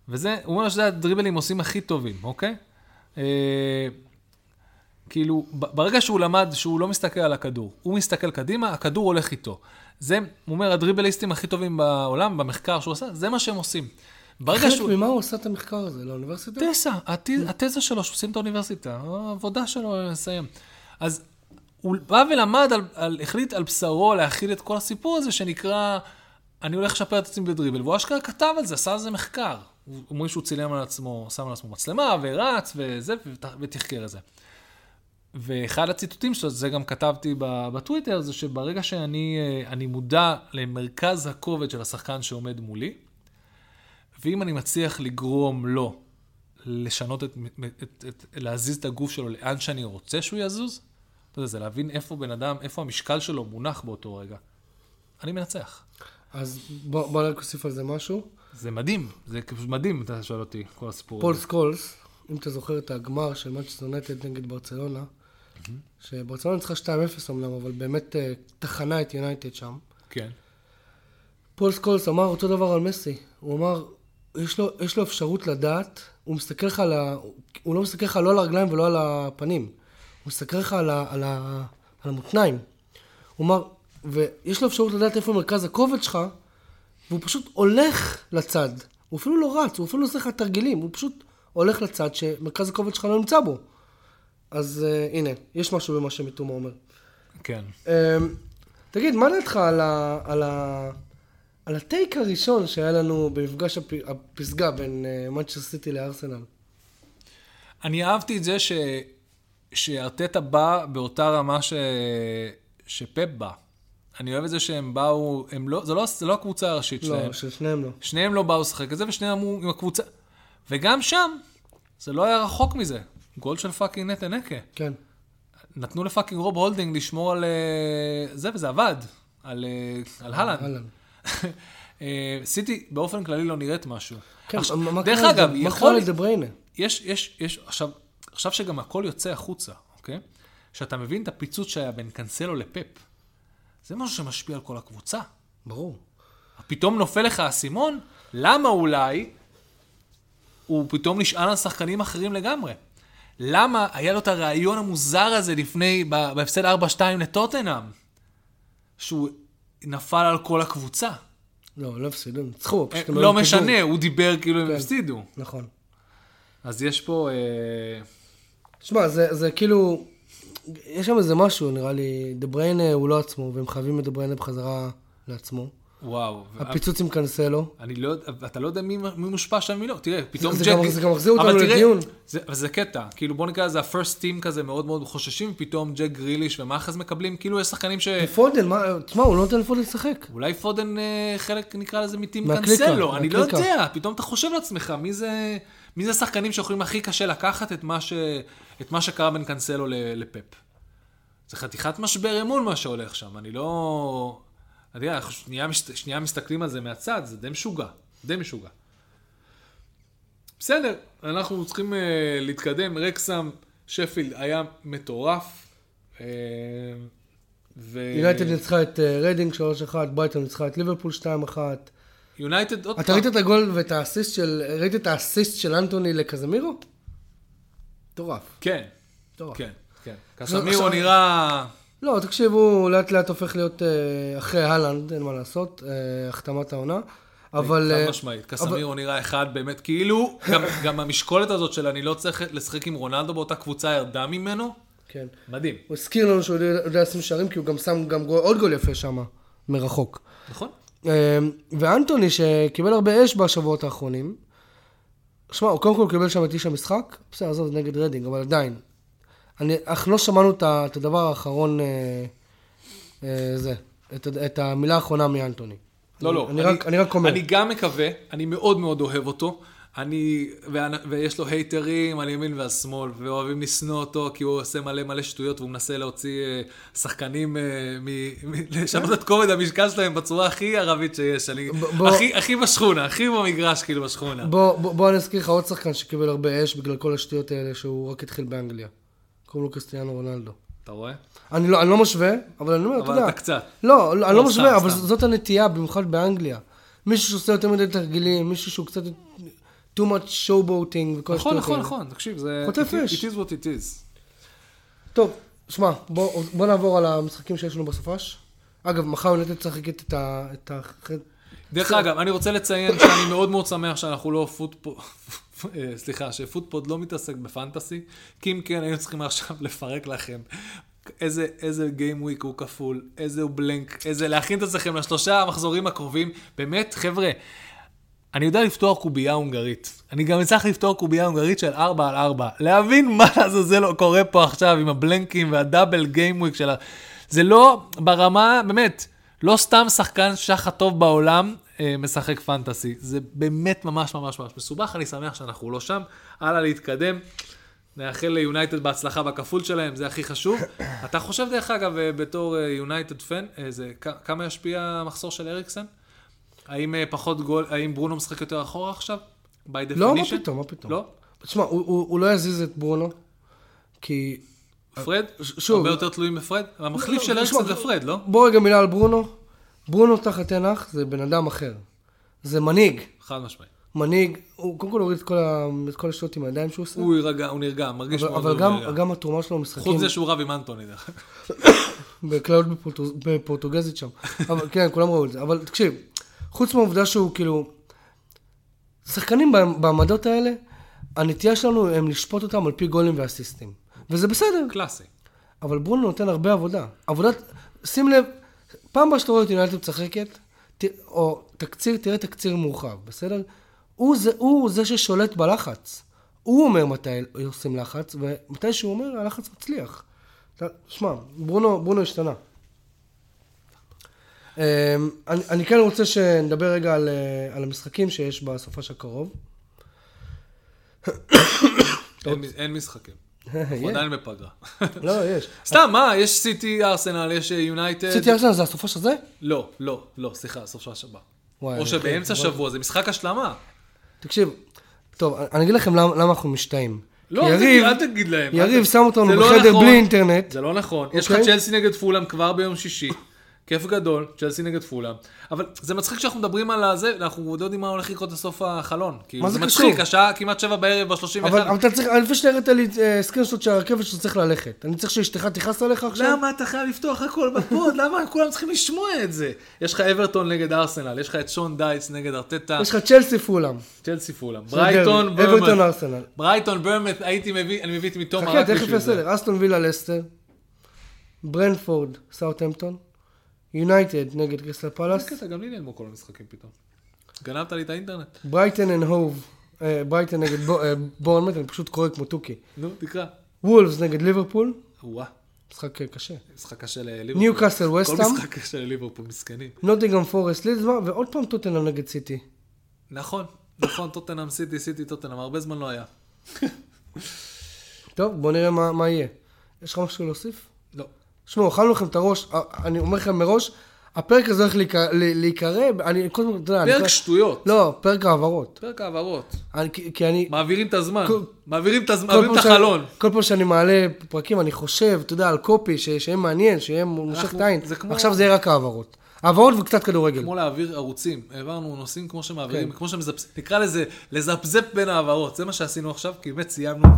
[SPEAKER 2] וזה, הוא אומר שזה הדריבלים עושים הכי טובים, אוקיי? כאילו, ברגע שהוא למד שהוא לא מסתכל על הכדור, הוא מסתכל קדימה, הכדור הולך איתו. זה, הוא אומר, הדריבליסטים הכי טובים בעולם, במחקר שהוא עשה, זה מה שהם עושים. ברגע
[SPEAKER 1] חלק
[SPEAKER 2] שהוא...
[SPEAKER 1] ממה הוא עשה את המחקר הזה? לאוניברסיטה?
[SPEAKER 2] תזה, הת- התזה שלו, שהוא סיים את האוניברסיטה, העבודה שלו לסיים. אז הוא בא ולמד, על, על, החליט על בשרו להכיל את כל הסיפור הזה שנקרא, אני הולך לשפר את עצמי בדריבל, והוא אשכרה כתב על זה, עשה על זה מחקר. הוא אומרים שהוא צילם על עצמו, שם על עצמו מצלמה, ורץ, וזה, ות- ותחקר את זה. ואחד הציטוטים שלו, זה גם כתבתי בטוויטר, זה שברגע שאני אה, מודע למרכז הכובד של השחקן שעומד מולי, ואם אני מצליח לגרום לו לשנות את, את, את, את, להזיז את הגוף שלו לאן שאני רוצה שהוא יזוז, אתה יודע, זה להבין איפה בן אדם, איפה המשקל שלו מונח באותו רגע. אני מנצח.
[SPEAKER 1] אז בוא בוא רק נוסיף על זה משהו.
[SPEAKER 2] זה מדהים, זה פשוט מדהים, אתה שואל אותי, כל הסיפור
[SPEAKER 1] פול
[SPEAKER 2] הזה.
[SPEAKER 1] סקולס, אם אתה זוכר את הגמר של מנצ'סטר יונייטד נגד ברצלונה, שברצלונה ניצחה 2-0 אמנם, אבל באמת אה, טחנה את יונייטד שם.
[SPEAKER 2] כן.
[SPEAKER 1] פול סקולס אמר אותו דבר על מסי. הוא אמר, יש לו, יש לו אפשרות לדעת, הוא מסתכל לך על ה... הוא לא מסתכל לך לא על הרגליים ולא על הפנים. הוא מסתכל לך על, ה, על, ה, על המותניים. הוא אמר, ויש לו אפשרות לדעת איפה מרכז הכובד שלך, והוא פשוט הולך לצד. הוא אפילו לא רץ, הוא אפילו לא עושה לך תרגילים, הוא פשוט הולך לצד שמרכז הכובד שלך לא נמצא בו. אז uh, הנה, יש משהו במה שמתומה אומר.
[SPEAKER 2] כן.
[SPEAKER 1] אמ, תגיד, מה דעתך על, ה, על, ה, על הטייק הראשון שהיה לנו במפגש הפ, הפסגה בין מנצ'סטר סיטי לארסנל?
[SPEAKER 2] אני אהבתי את זה ש... שארטטה בא באותה רמה ש... שפפ בא. אני אוהב את זה שהם באו, הם לא, זה, לא, זה לא הקבוצה הראשית שלהם.
[SPEAKER 1] לא, של שניהם לא.
[SPEAKER 2] שניהם לא באו לשחק את זה, ושניהם אמרו עם הקבוצה. וגם שם, זה לא היה רחוק מזה. גול של פאקינג נטע נקה.
[SPEAKER 1] כן.
[SPEAKER 2] נתנו ל fucking רוב הולדינג לשמור על אה, זה, וזה עבד. על, אה, על הלנד. אה, סיטי באופן כללי לא נראית משהו.
[SPEAKER 1] כן,
[SPEAKER 2] עכשיו,
[SPEAKER 1] מה- מה
[SPEAKER 2] דרך
[SPEAKER 1] קרה
[SPEAKER 2] אגב?
[SPEAKER 1] מה
[SPEAKER 2] יכול...
[SPEAKER 1] קרה לדה בריינה?
[SPEAKER 2] יש, יש, יש, עכשיו, עכשיו שגם הכל יוצא החוצה, אוקיי? שאתה מבין את הפיצוץ שהיה בין קנסלו לפפ, זה משהו שמשפיע על כל הקבוצה.
[SPEAKER 1] ברור.
[SPEAKER 2] פתאום נופל לך האסימון, למה אולי הוא פתאום נשען על שחקנים אחרים לגמרי? למה היה לו את הרעיון המוזר הזה לפני, בהפסד 4-2 לטוטנאם, שהוא נפל על כל הקבוצה?
[SPEAKER 1] לא, לא הפסידו, ניצחו. פשוט הם
[SPEAKER 2] לא. משנה, הוא דיבר כאילו הם
[SPEAKER 1] כן.
[SPEAKER 2] הפסידו.
[SPEAKER 1] נכון.
[SPEAKER 2] אז יש פה... אה,
[SPEAKER 1] תשמע, זה, זה כאילו, יש שם איזה משהו, נראה לי, דה בריינה הוא לא עצמו, והם חייבים את דה בריינה בחזרה לעצמו.
[SPEAKER 2] וואו.
[SPEAKER 1] הפיצוץ עם קנסלו.
[SPEAKER 2] אני לא יודע, אתה לא יודע מי, מי מושפע שם ומי לא. תראה, פתאום
[SPEAKER 1] זה
[SPEAKER 2] ג'ק...
[SPEAKER 1] גם- זה גם מחזיר אותנו לדיון.
[SPEAKER 2] זה, זה קטע, כאילו בוא נקרא לזה ה-first team כזה מאוד מאוד חוששים, פתאום ג'ק גריליש ומאחז מקבלים, כאילו יש שחקנים ש...
[SPEAKER 1] פודן, מה, תשמע, הוא לא נותן לפודן לשחק.
[SPEAKER 2] אולי פודן אה, חלק נקרא לזה מטים קנסלו, אני לא. יודע, פתאום אתה חושב לעצמך, מי זה, מי זה השחקנים שיכולים הכי קשה לקחת את מה, ש, את מה שקרה בין קנסלו ל- לפפ. זה חתיכת משבר אמון מה שהולך שם, אני לא... אתה יודע, אנחנו שנייה, שנייה מסתכלים על זה מהצד, זה די משוגע, די משוגע. בסדר, אנחנו צריכים uh, להתקדם, רקסם, שפילד היה מטורף. אה, ו...
[SPEAKER 1] יונייטד ניצחה את אה, ריידינג 3-1, ברייטון ניצחה את ליברפול 2-1.
[SPEAKER 2] יונייטד, עוד
[SPEAKER 1] אתה ראית את הגול ואת האסיסט של, ראית את האסיסט של אנטוני לקזמירו? מטורף.
[SPEAKER 2] כן,
[SPEAKER 1] מטורף.
[SPEAKER 2] כן, כן. קסמירו נראה...
[SPEAKER 1] לא, תקשיב, הוא לאט לאט הופך להיות אה, אחרי הלנד, אין מה לעשות, אה, החתמת העונה. אבל...
[SPEAKER 2] חד
[SPEAKER 1] אה,
[SPEAKER 2] משמעית, קסמירו נראה אחד באמת, כאילו, גם- המשקולת הזאת של אני לא צריך לשחק עם רונלדו באותה קבוצה ירדה ממנו,
[SPEAKER 1] כן.
[SPEAKER 2] מדהים,
[SPEAKER 1] הוא הזכיר לנו שהוא יודע, לשים שערים, כי הוא גם שם גם עוד גול יפה שם, מרחוק.
[SPEAKER 2] נכון?
[SPEAKER 1] ואנטוני, שקיבל הרבה אש בשבועות האחרונים, שמע, הוא קודם כל קיבל שם את איש המשחק, בסדר, עזוב, נגד רדינג, אבל עדיין. אני, אך לא שמענו את, את הדבר האחרון, אה, אה, זה, את, את המילה האחרונה מאנטוני.
[SPEAKER 2] לא, לא.
[SPEAKER 1] אני, רק, אני רק אומר.
[SPEAKER 2] אני גם מקווה, אני מאוד מאוד אוהב אותו. אני, ויש לו הייטרים על ימין ועל שמאל, ואוהבים לשנוא אותו כי הוא עושה מלא מלא שטויות והוא מנסה להוציא אה, שחקנים, אה, מ- מ- לשנות את כובד המשקל שלהם בצורה הכי ערבית שיש. אני,
[SPEAKER 1] בוא-
[SPEAKER 2] הכי, הכי בשכונה, הכי במגרש כאילו בשכונה.
[SPEAKER 1] בוא, בוא, בוא אני אזכיר לך עוד שחקן שקיבל הרבה אש בגלל כל השטויות האלה שהוא רק התחיל באנגליה. קוראים לו קריסטיאנו רונלדו.
[SPEAKER 2] אתה רואה?
[SPEAKER 1] אני לא, אני לא משווה, אבל אני אומר, אתה
[SPEAKER 2] אבל
[SPEAKER 1] יודע.
[SPEAKER 2] אתה קצת.
[SPEAKER 1] לא, לא, אני
[SPEAKER 2] לא,
[SPEAKER 1] משווה,
[SPEAKER 2] סתם,
[SPEAKER 1] אבל
[SPEAKER 2] סתם.
[SPEAKER 1] זאת הנטייה, במיוחד באנגליה. מישהו שעושה יותר מדי תרגילים, מישהו שהוא קצת too much showboating וכל
[SPEAKER 2] נכון, נכון. נכון, תקשיב, זה...
[SPEAKER 1] חוטף אש.
[SPEAKER 2] It is what it is.
[SPEAKER 1] טוב, שמע, בוא, בוא נעבור על המשחקים שיש לנו בסופש. אגב, מחר יונתן תשחק את ה... את ה...
[SPEAKER 2] דרך אגב, אני רוצה לציין שאני מאוד מאוד שמח שאנחנו לא פוטפוד, אה, סליחה, שפוטפוד לא מתעסק בפנטסי, כי אם כן היינו צריכים עכשיו לפרק לכם איזה, איזה גיים וויק הוא כפול, איזה הוא בלנק, איזה להכין את עצמכם לשלושה המחזורים הקרובים. באמת, חבר'ה, אני יודע לפתוח קובייה הונגרית. אני גם אצטרך לפתוח קובייה הונגרית של 4 על 4. להבין מה לעזאזל קורה פה עכשיו עם הבלנקים והדאבל גיים וויק של ה... זה לא ברמה, באמת, לא סתם שחקן שח הטוב בעולם משחק fantasy. זה באמת ממש ממש ממש מסובך, אני שמח שאנחנו לא שם. הלאה להתקדם. נאחל ליונייטד בהצלחה בכפול שלהם, זה הכי חשוב. אתה חושב, דרך אגב, אה, בתור יונייטד fan, כמה ישפיע המחסור של אריקסן? האם אה, פחות גול, האם ברונו משחק יותר אחורה עכשיו? by definition?
[SPEAKER 1] לא, מה פתאום, מה פתאום.
[SPEAKER 2] לא?
[SPEAKER 1] תשמע, הוא, הוא, הוא לא יזיז את ברונו, כי...
[SPEAKER 2] פרד?
[SPEAKER 1] שוב-
[SPEAKER 2] הרבה יותר תלויים בפרד? המחליף
[SPEAKER 1] לא,
[SPEAKER 2] של אריקסן זה פרד, לא?
[SPEAKER 1] בוא רגע מילה על ברונו. ברונו תחת תנח זה בן אדם אחר. זה מנהיג.
[SPEAKER 2] חד משמעית.
[SPEAKER 1] מנהיג, הוא קודם כל הוריד את כל, ה, את כל השטויות עם הידיים שהוא עושה.
[SPEAKER 2] הוא יירגע, הוא נרגע, מרגיש
[SPEAKER 1] אבל, אבל
[SPEAKER 2] מאוד
[SPEAKER 1] גם,
[SPEAKER 2] נרגע.
[SPEAKER 1] גם התרומה שלו במשחקים,
[SPEAKER 2] חוץ מזה שהוא רב עם אנטוני, דרך.
[SPEAKER 1] בקללות בפורטוז- בפורטוגזית שם. אבל כן, כולם ראו את זה. אבל תקשיב, חוץ מהעובדה שהוא כאילו... שחקנים בעמ- בעמדות האלה, הנטייה שלנו הם לשפוט אותם על פי גולים ואסיסטים. וזה בסדר,
[SPEAKER 2] קלאסי.
[SPEAKER 1] אבל ברונו נותן הרבה עבודה. עבודת... שים לב, פעם הבאה שאתה רואה את יונייטד משחקת, או תקציר, תראה תקציר מורחב, בסדר? הוא זה, הוא זה ששולט בלחץ. הוא אומר מתי עושים לחץ, ומתי שהוא אומר, הלחץ מצליח. שמע, ברונו, ברונו השתנה. אמ, אני, אני כן רוצה שנדבר רגע על, אה, על המשחקים שיש בסופש הקרוב.
[SPEAKER 2] אין- אין משחקים. אנחנו עדיין בפגרה.
[SPEAKER 1] לא, יש.
[SPEAKER 2] סתם, מה? יש סיטי, ארסנל, יש יונייטד.
[SPEAKER 1] סיטי ארסנל זה הסופש הזה?
[SPEAKER 2] לא, לא, לא, סליחה, שבה.
[SPEAKER 1] וואי,
[SPEAKER 2] או שבאמצע
[SPEAKER 1] חושב-
[SPEAKER 2] שבוע, זה משחק השלמה.
[SPEAKER 1] תקשיב, טוב, אני אגיד לכם למה, אנחנו משתאים.
[SPEAKER 2] לא,
[SPEAKER 1] יריב,
[SPEAKER 2] אל תגיד להם.
[SPEAKER 1] יריב שם אותנו
[SPEAKER 2] זה לא
[SPEAKER 1] בחדר
[SPEAKER 2] נכון.
[SPEAKER 1] בלי אינטרנט.
[SPEAKER 2] זה לא נכון. יש לך
[SPEAKER 1] אוקיי.
[SPEAKER 2] צ'לסי נגד פולאם כבר ביום שישי. כיף גדול, צ'לסי נגד פולאם. אבל זה מצחיק שאנחנו מדברים על הזה, אנחנו עוד לא יודעים מה הולך לקרות בסוף החלון. כאילו,
[SPEAKER 1] מה
[SPEAKER 2] זה
[SPEAKER 1] זה
[SPEAKER 2] מצחיק,
[SPEAKER 1] קשור?
[SPEAKER 2] השעה כמעט שבע בערב ב-31.
[SPEAKER 1] אבל, אתה צריך, לפני שאתה הראית לי אה, סקרינשוט של הרכבת שאתה צריך ללכת. אני צריך שאשתך תכעס עליך עכשיו?
[SPEAKER 2] למה אתה חייב לפתוח הכל בפוד? למה כולם צריכים לשמוע את זה? יש לך אברטון נגד ארסנל, יש לך את שון דייטס נגד ארטטה,
[SPEAKER 1] יש לך צ'לסי פולאם.
[SPEAKER 2] צ'לסי פולאם,
[SPEAKER 1] זה
[SPEAKER 2] ברייטון
[SPEAKER 1] דרבי. אברטון ארסנל.
[SPEAKER 2] ברייטון ברמן, הייתי מביא, אני מביא את מתום
[SPEAKER 1] חכה,
[SPEAKER 2] רק
[SPEAKER 1] תכף
[SPEAKER 2] בשביל זה.
[SPEAKER 1] בסדר. אסטון וילה לסטר. ברנפורד, סאוטהמפטון. יונייטד נגד קריסטל פלאס.
[SPEAKER 2] קטע, גם לי נעלמו כל המשחקים פתאום. גנבת לי את האינטרנט.
[SPEAKER 1] ברייטון אנד הוב. אה, ברייטון נגד אה, בורנמות', אני פשוט קורא כמו תוכי.
[SPEAKER 2] נו, תקרא.
[SPEAKER 1] וולפס נגד ליברפול.
[SPEAKER 2] וואה,
[SPEAKER 1] משחק אה, קשה.
[SPEAKER 2] משחק קשה לליברפול.
[SPEAKER 1] ניוקאסל וסטהאם.
[SPEAKER 2] משחק קשה לליברפול, מסכנים.
[SPEAKER 1] נוטינגהאם פורסט לידס, ועוד פעם טוטנאם נגד סיטי.
[SPEAKER 2] נכון, נכון, טוטנאם סיטי, סיטי טוטנאם, הרבה זמן לא היה.
[SPEAKER 1] טוב, בוא נראה מה, מה יהיה. יש לך משהו להוסיף?
[SPEAKER 2] לא.
[SPEAKER 1] שמעו, אכלנו לכם את הראש, אה, אני אומר לכם מראש, הפרק הזה הולך להיקרא- אני כל, אתה יודע,
[SPEAKER 2] פרק שטויות.
[SPEAKER 1] לא, פרק העברות.
[SPEAKER 2] פרק העברות.
[SPEAKER 1] אני- כי אני,
[SPEAKER 2] מעבירים את הזמן.
[SPEAKER 1] כל-
[SPEAKER 2] מעבירים את הזמן, מעבירים את
[SPEAKER 1] שאני-
[SPEAKER 2] החלון.
[SPEAKER 1] כל פעם שאני מעלה פרקים, אני חושב, אתה יודע, על קופי, שיהיה מעניין, שיהיה מושך את העין. עכשיו זה יהיה רק העברות. העברות וקצת כדורגל.
[SPEAKER 2] כמו להעביר ערוצים, העברנו נושאים כמו שמעבירים,
[SPEAKER 1] כן.
[SPEAKER 2] כמו שמזפזפ, נקרא לזה לזפזפ בין העברות, זה מה שעשינו עכשיו, כי באמת סיימנו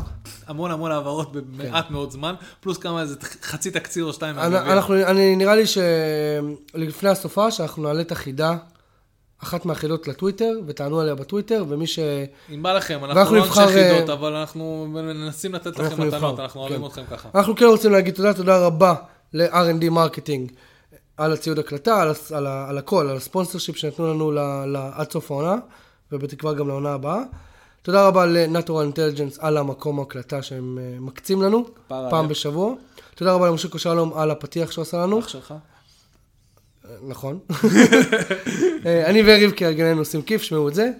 [SPEAKER 2] המון המון העברות במעט מאוד זמן, פלוס כמה איזה חצי תקציר או שתיים.
[SPEAKER 1] אנחנו, אני, נראה לי שלפני הסופה, שאנחנו נעלה את החידה, אחת מהחידות לטוויטר, ותענו עליה בטוויטר, ומי ש...
[SPEAKER 2] אם בא לכם, אנחנו לא אנשי
[SPEAKER 1] נבחר,
[SPEAKER 2] חידות,
[SPEAKER 1] אה,
[SPEAKER 2] אבל אנחנו מנסים לתת לכם מתנות, אנחנו אוהבים
[SPEAKER 1] כן.
[SPEAKER 2] אתכם ככה.
[SPEAKER 1] אנחנו כן רוצים להגיד תודה, תודה רבה ל-R&D מרקטינג על הציוד הקלטה, על, על, על הכל, על ה sponsorship שנתנו לנו ל, ל, עד סוף העונה, ובתקווה גם לעונה הבאה. תודה רבה ל-Natural Intelligence על המקום ההקלטה שהם אה, מקצים לנו, פעם
[SPEAKER 2] עליהם.
[SPEAKER 1] בשבוע. תודה רבה למשה שלום על הפתיח שהוא עשה לנו.
[SPEAKER 2] אח שלך?
[SPEAKER 1] נכון. אה, אני ויריב כהרגלנו עושים כיף, שמעו את זה.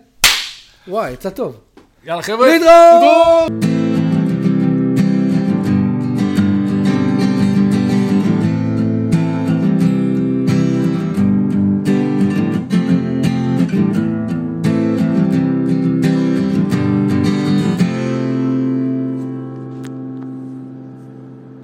[SPEAKER 1] וואי, יצא טוב.
[SPEAKER 2] יאללה חבר'ה.
[SPEAKER 1] להתראות!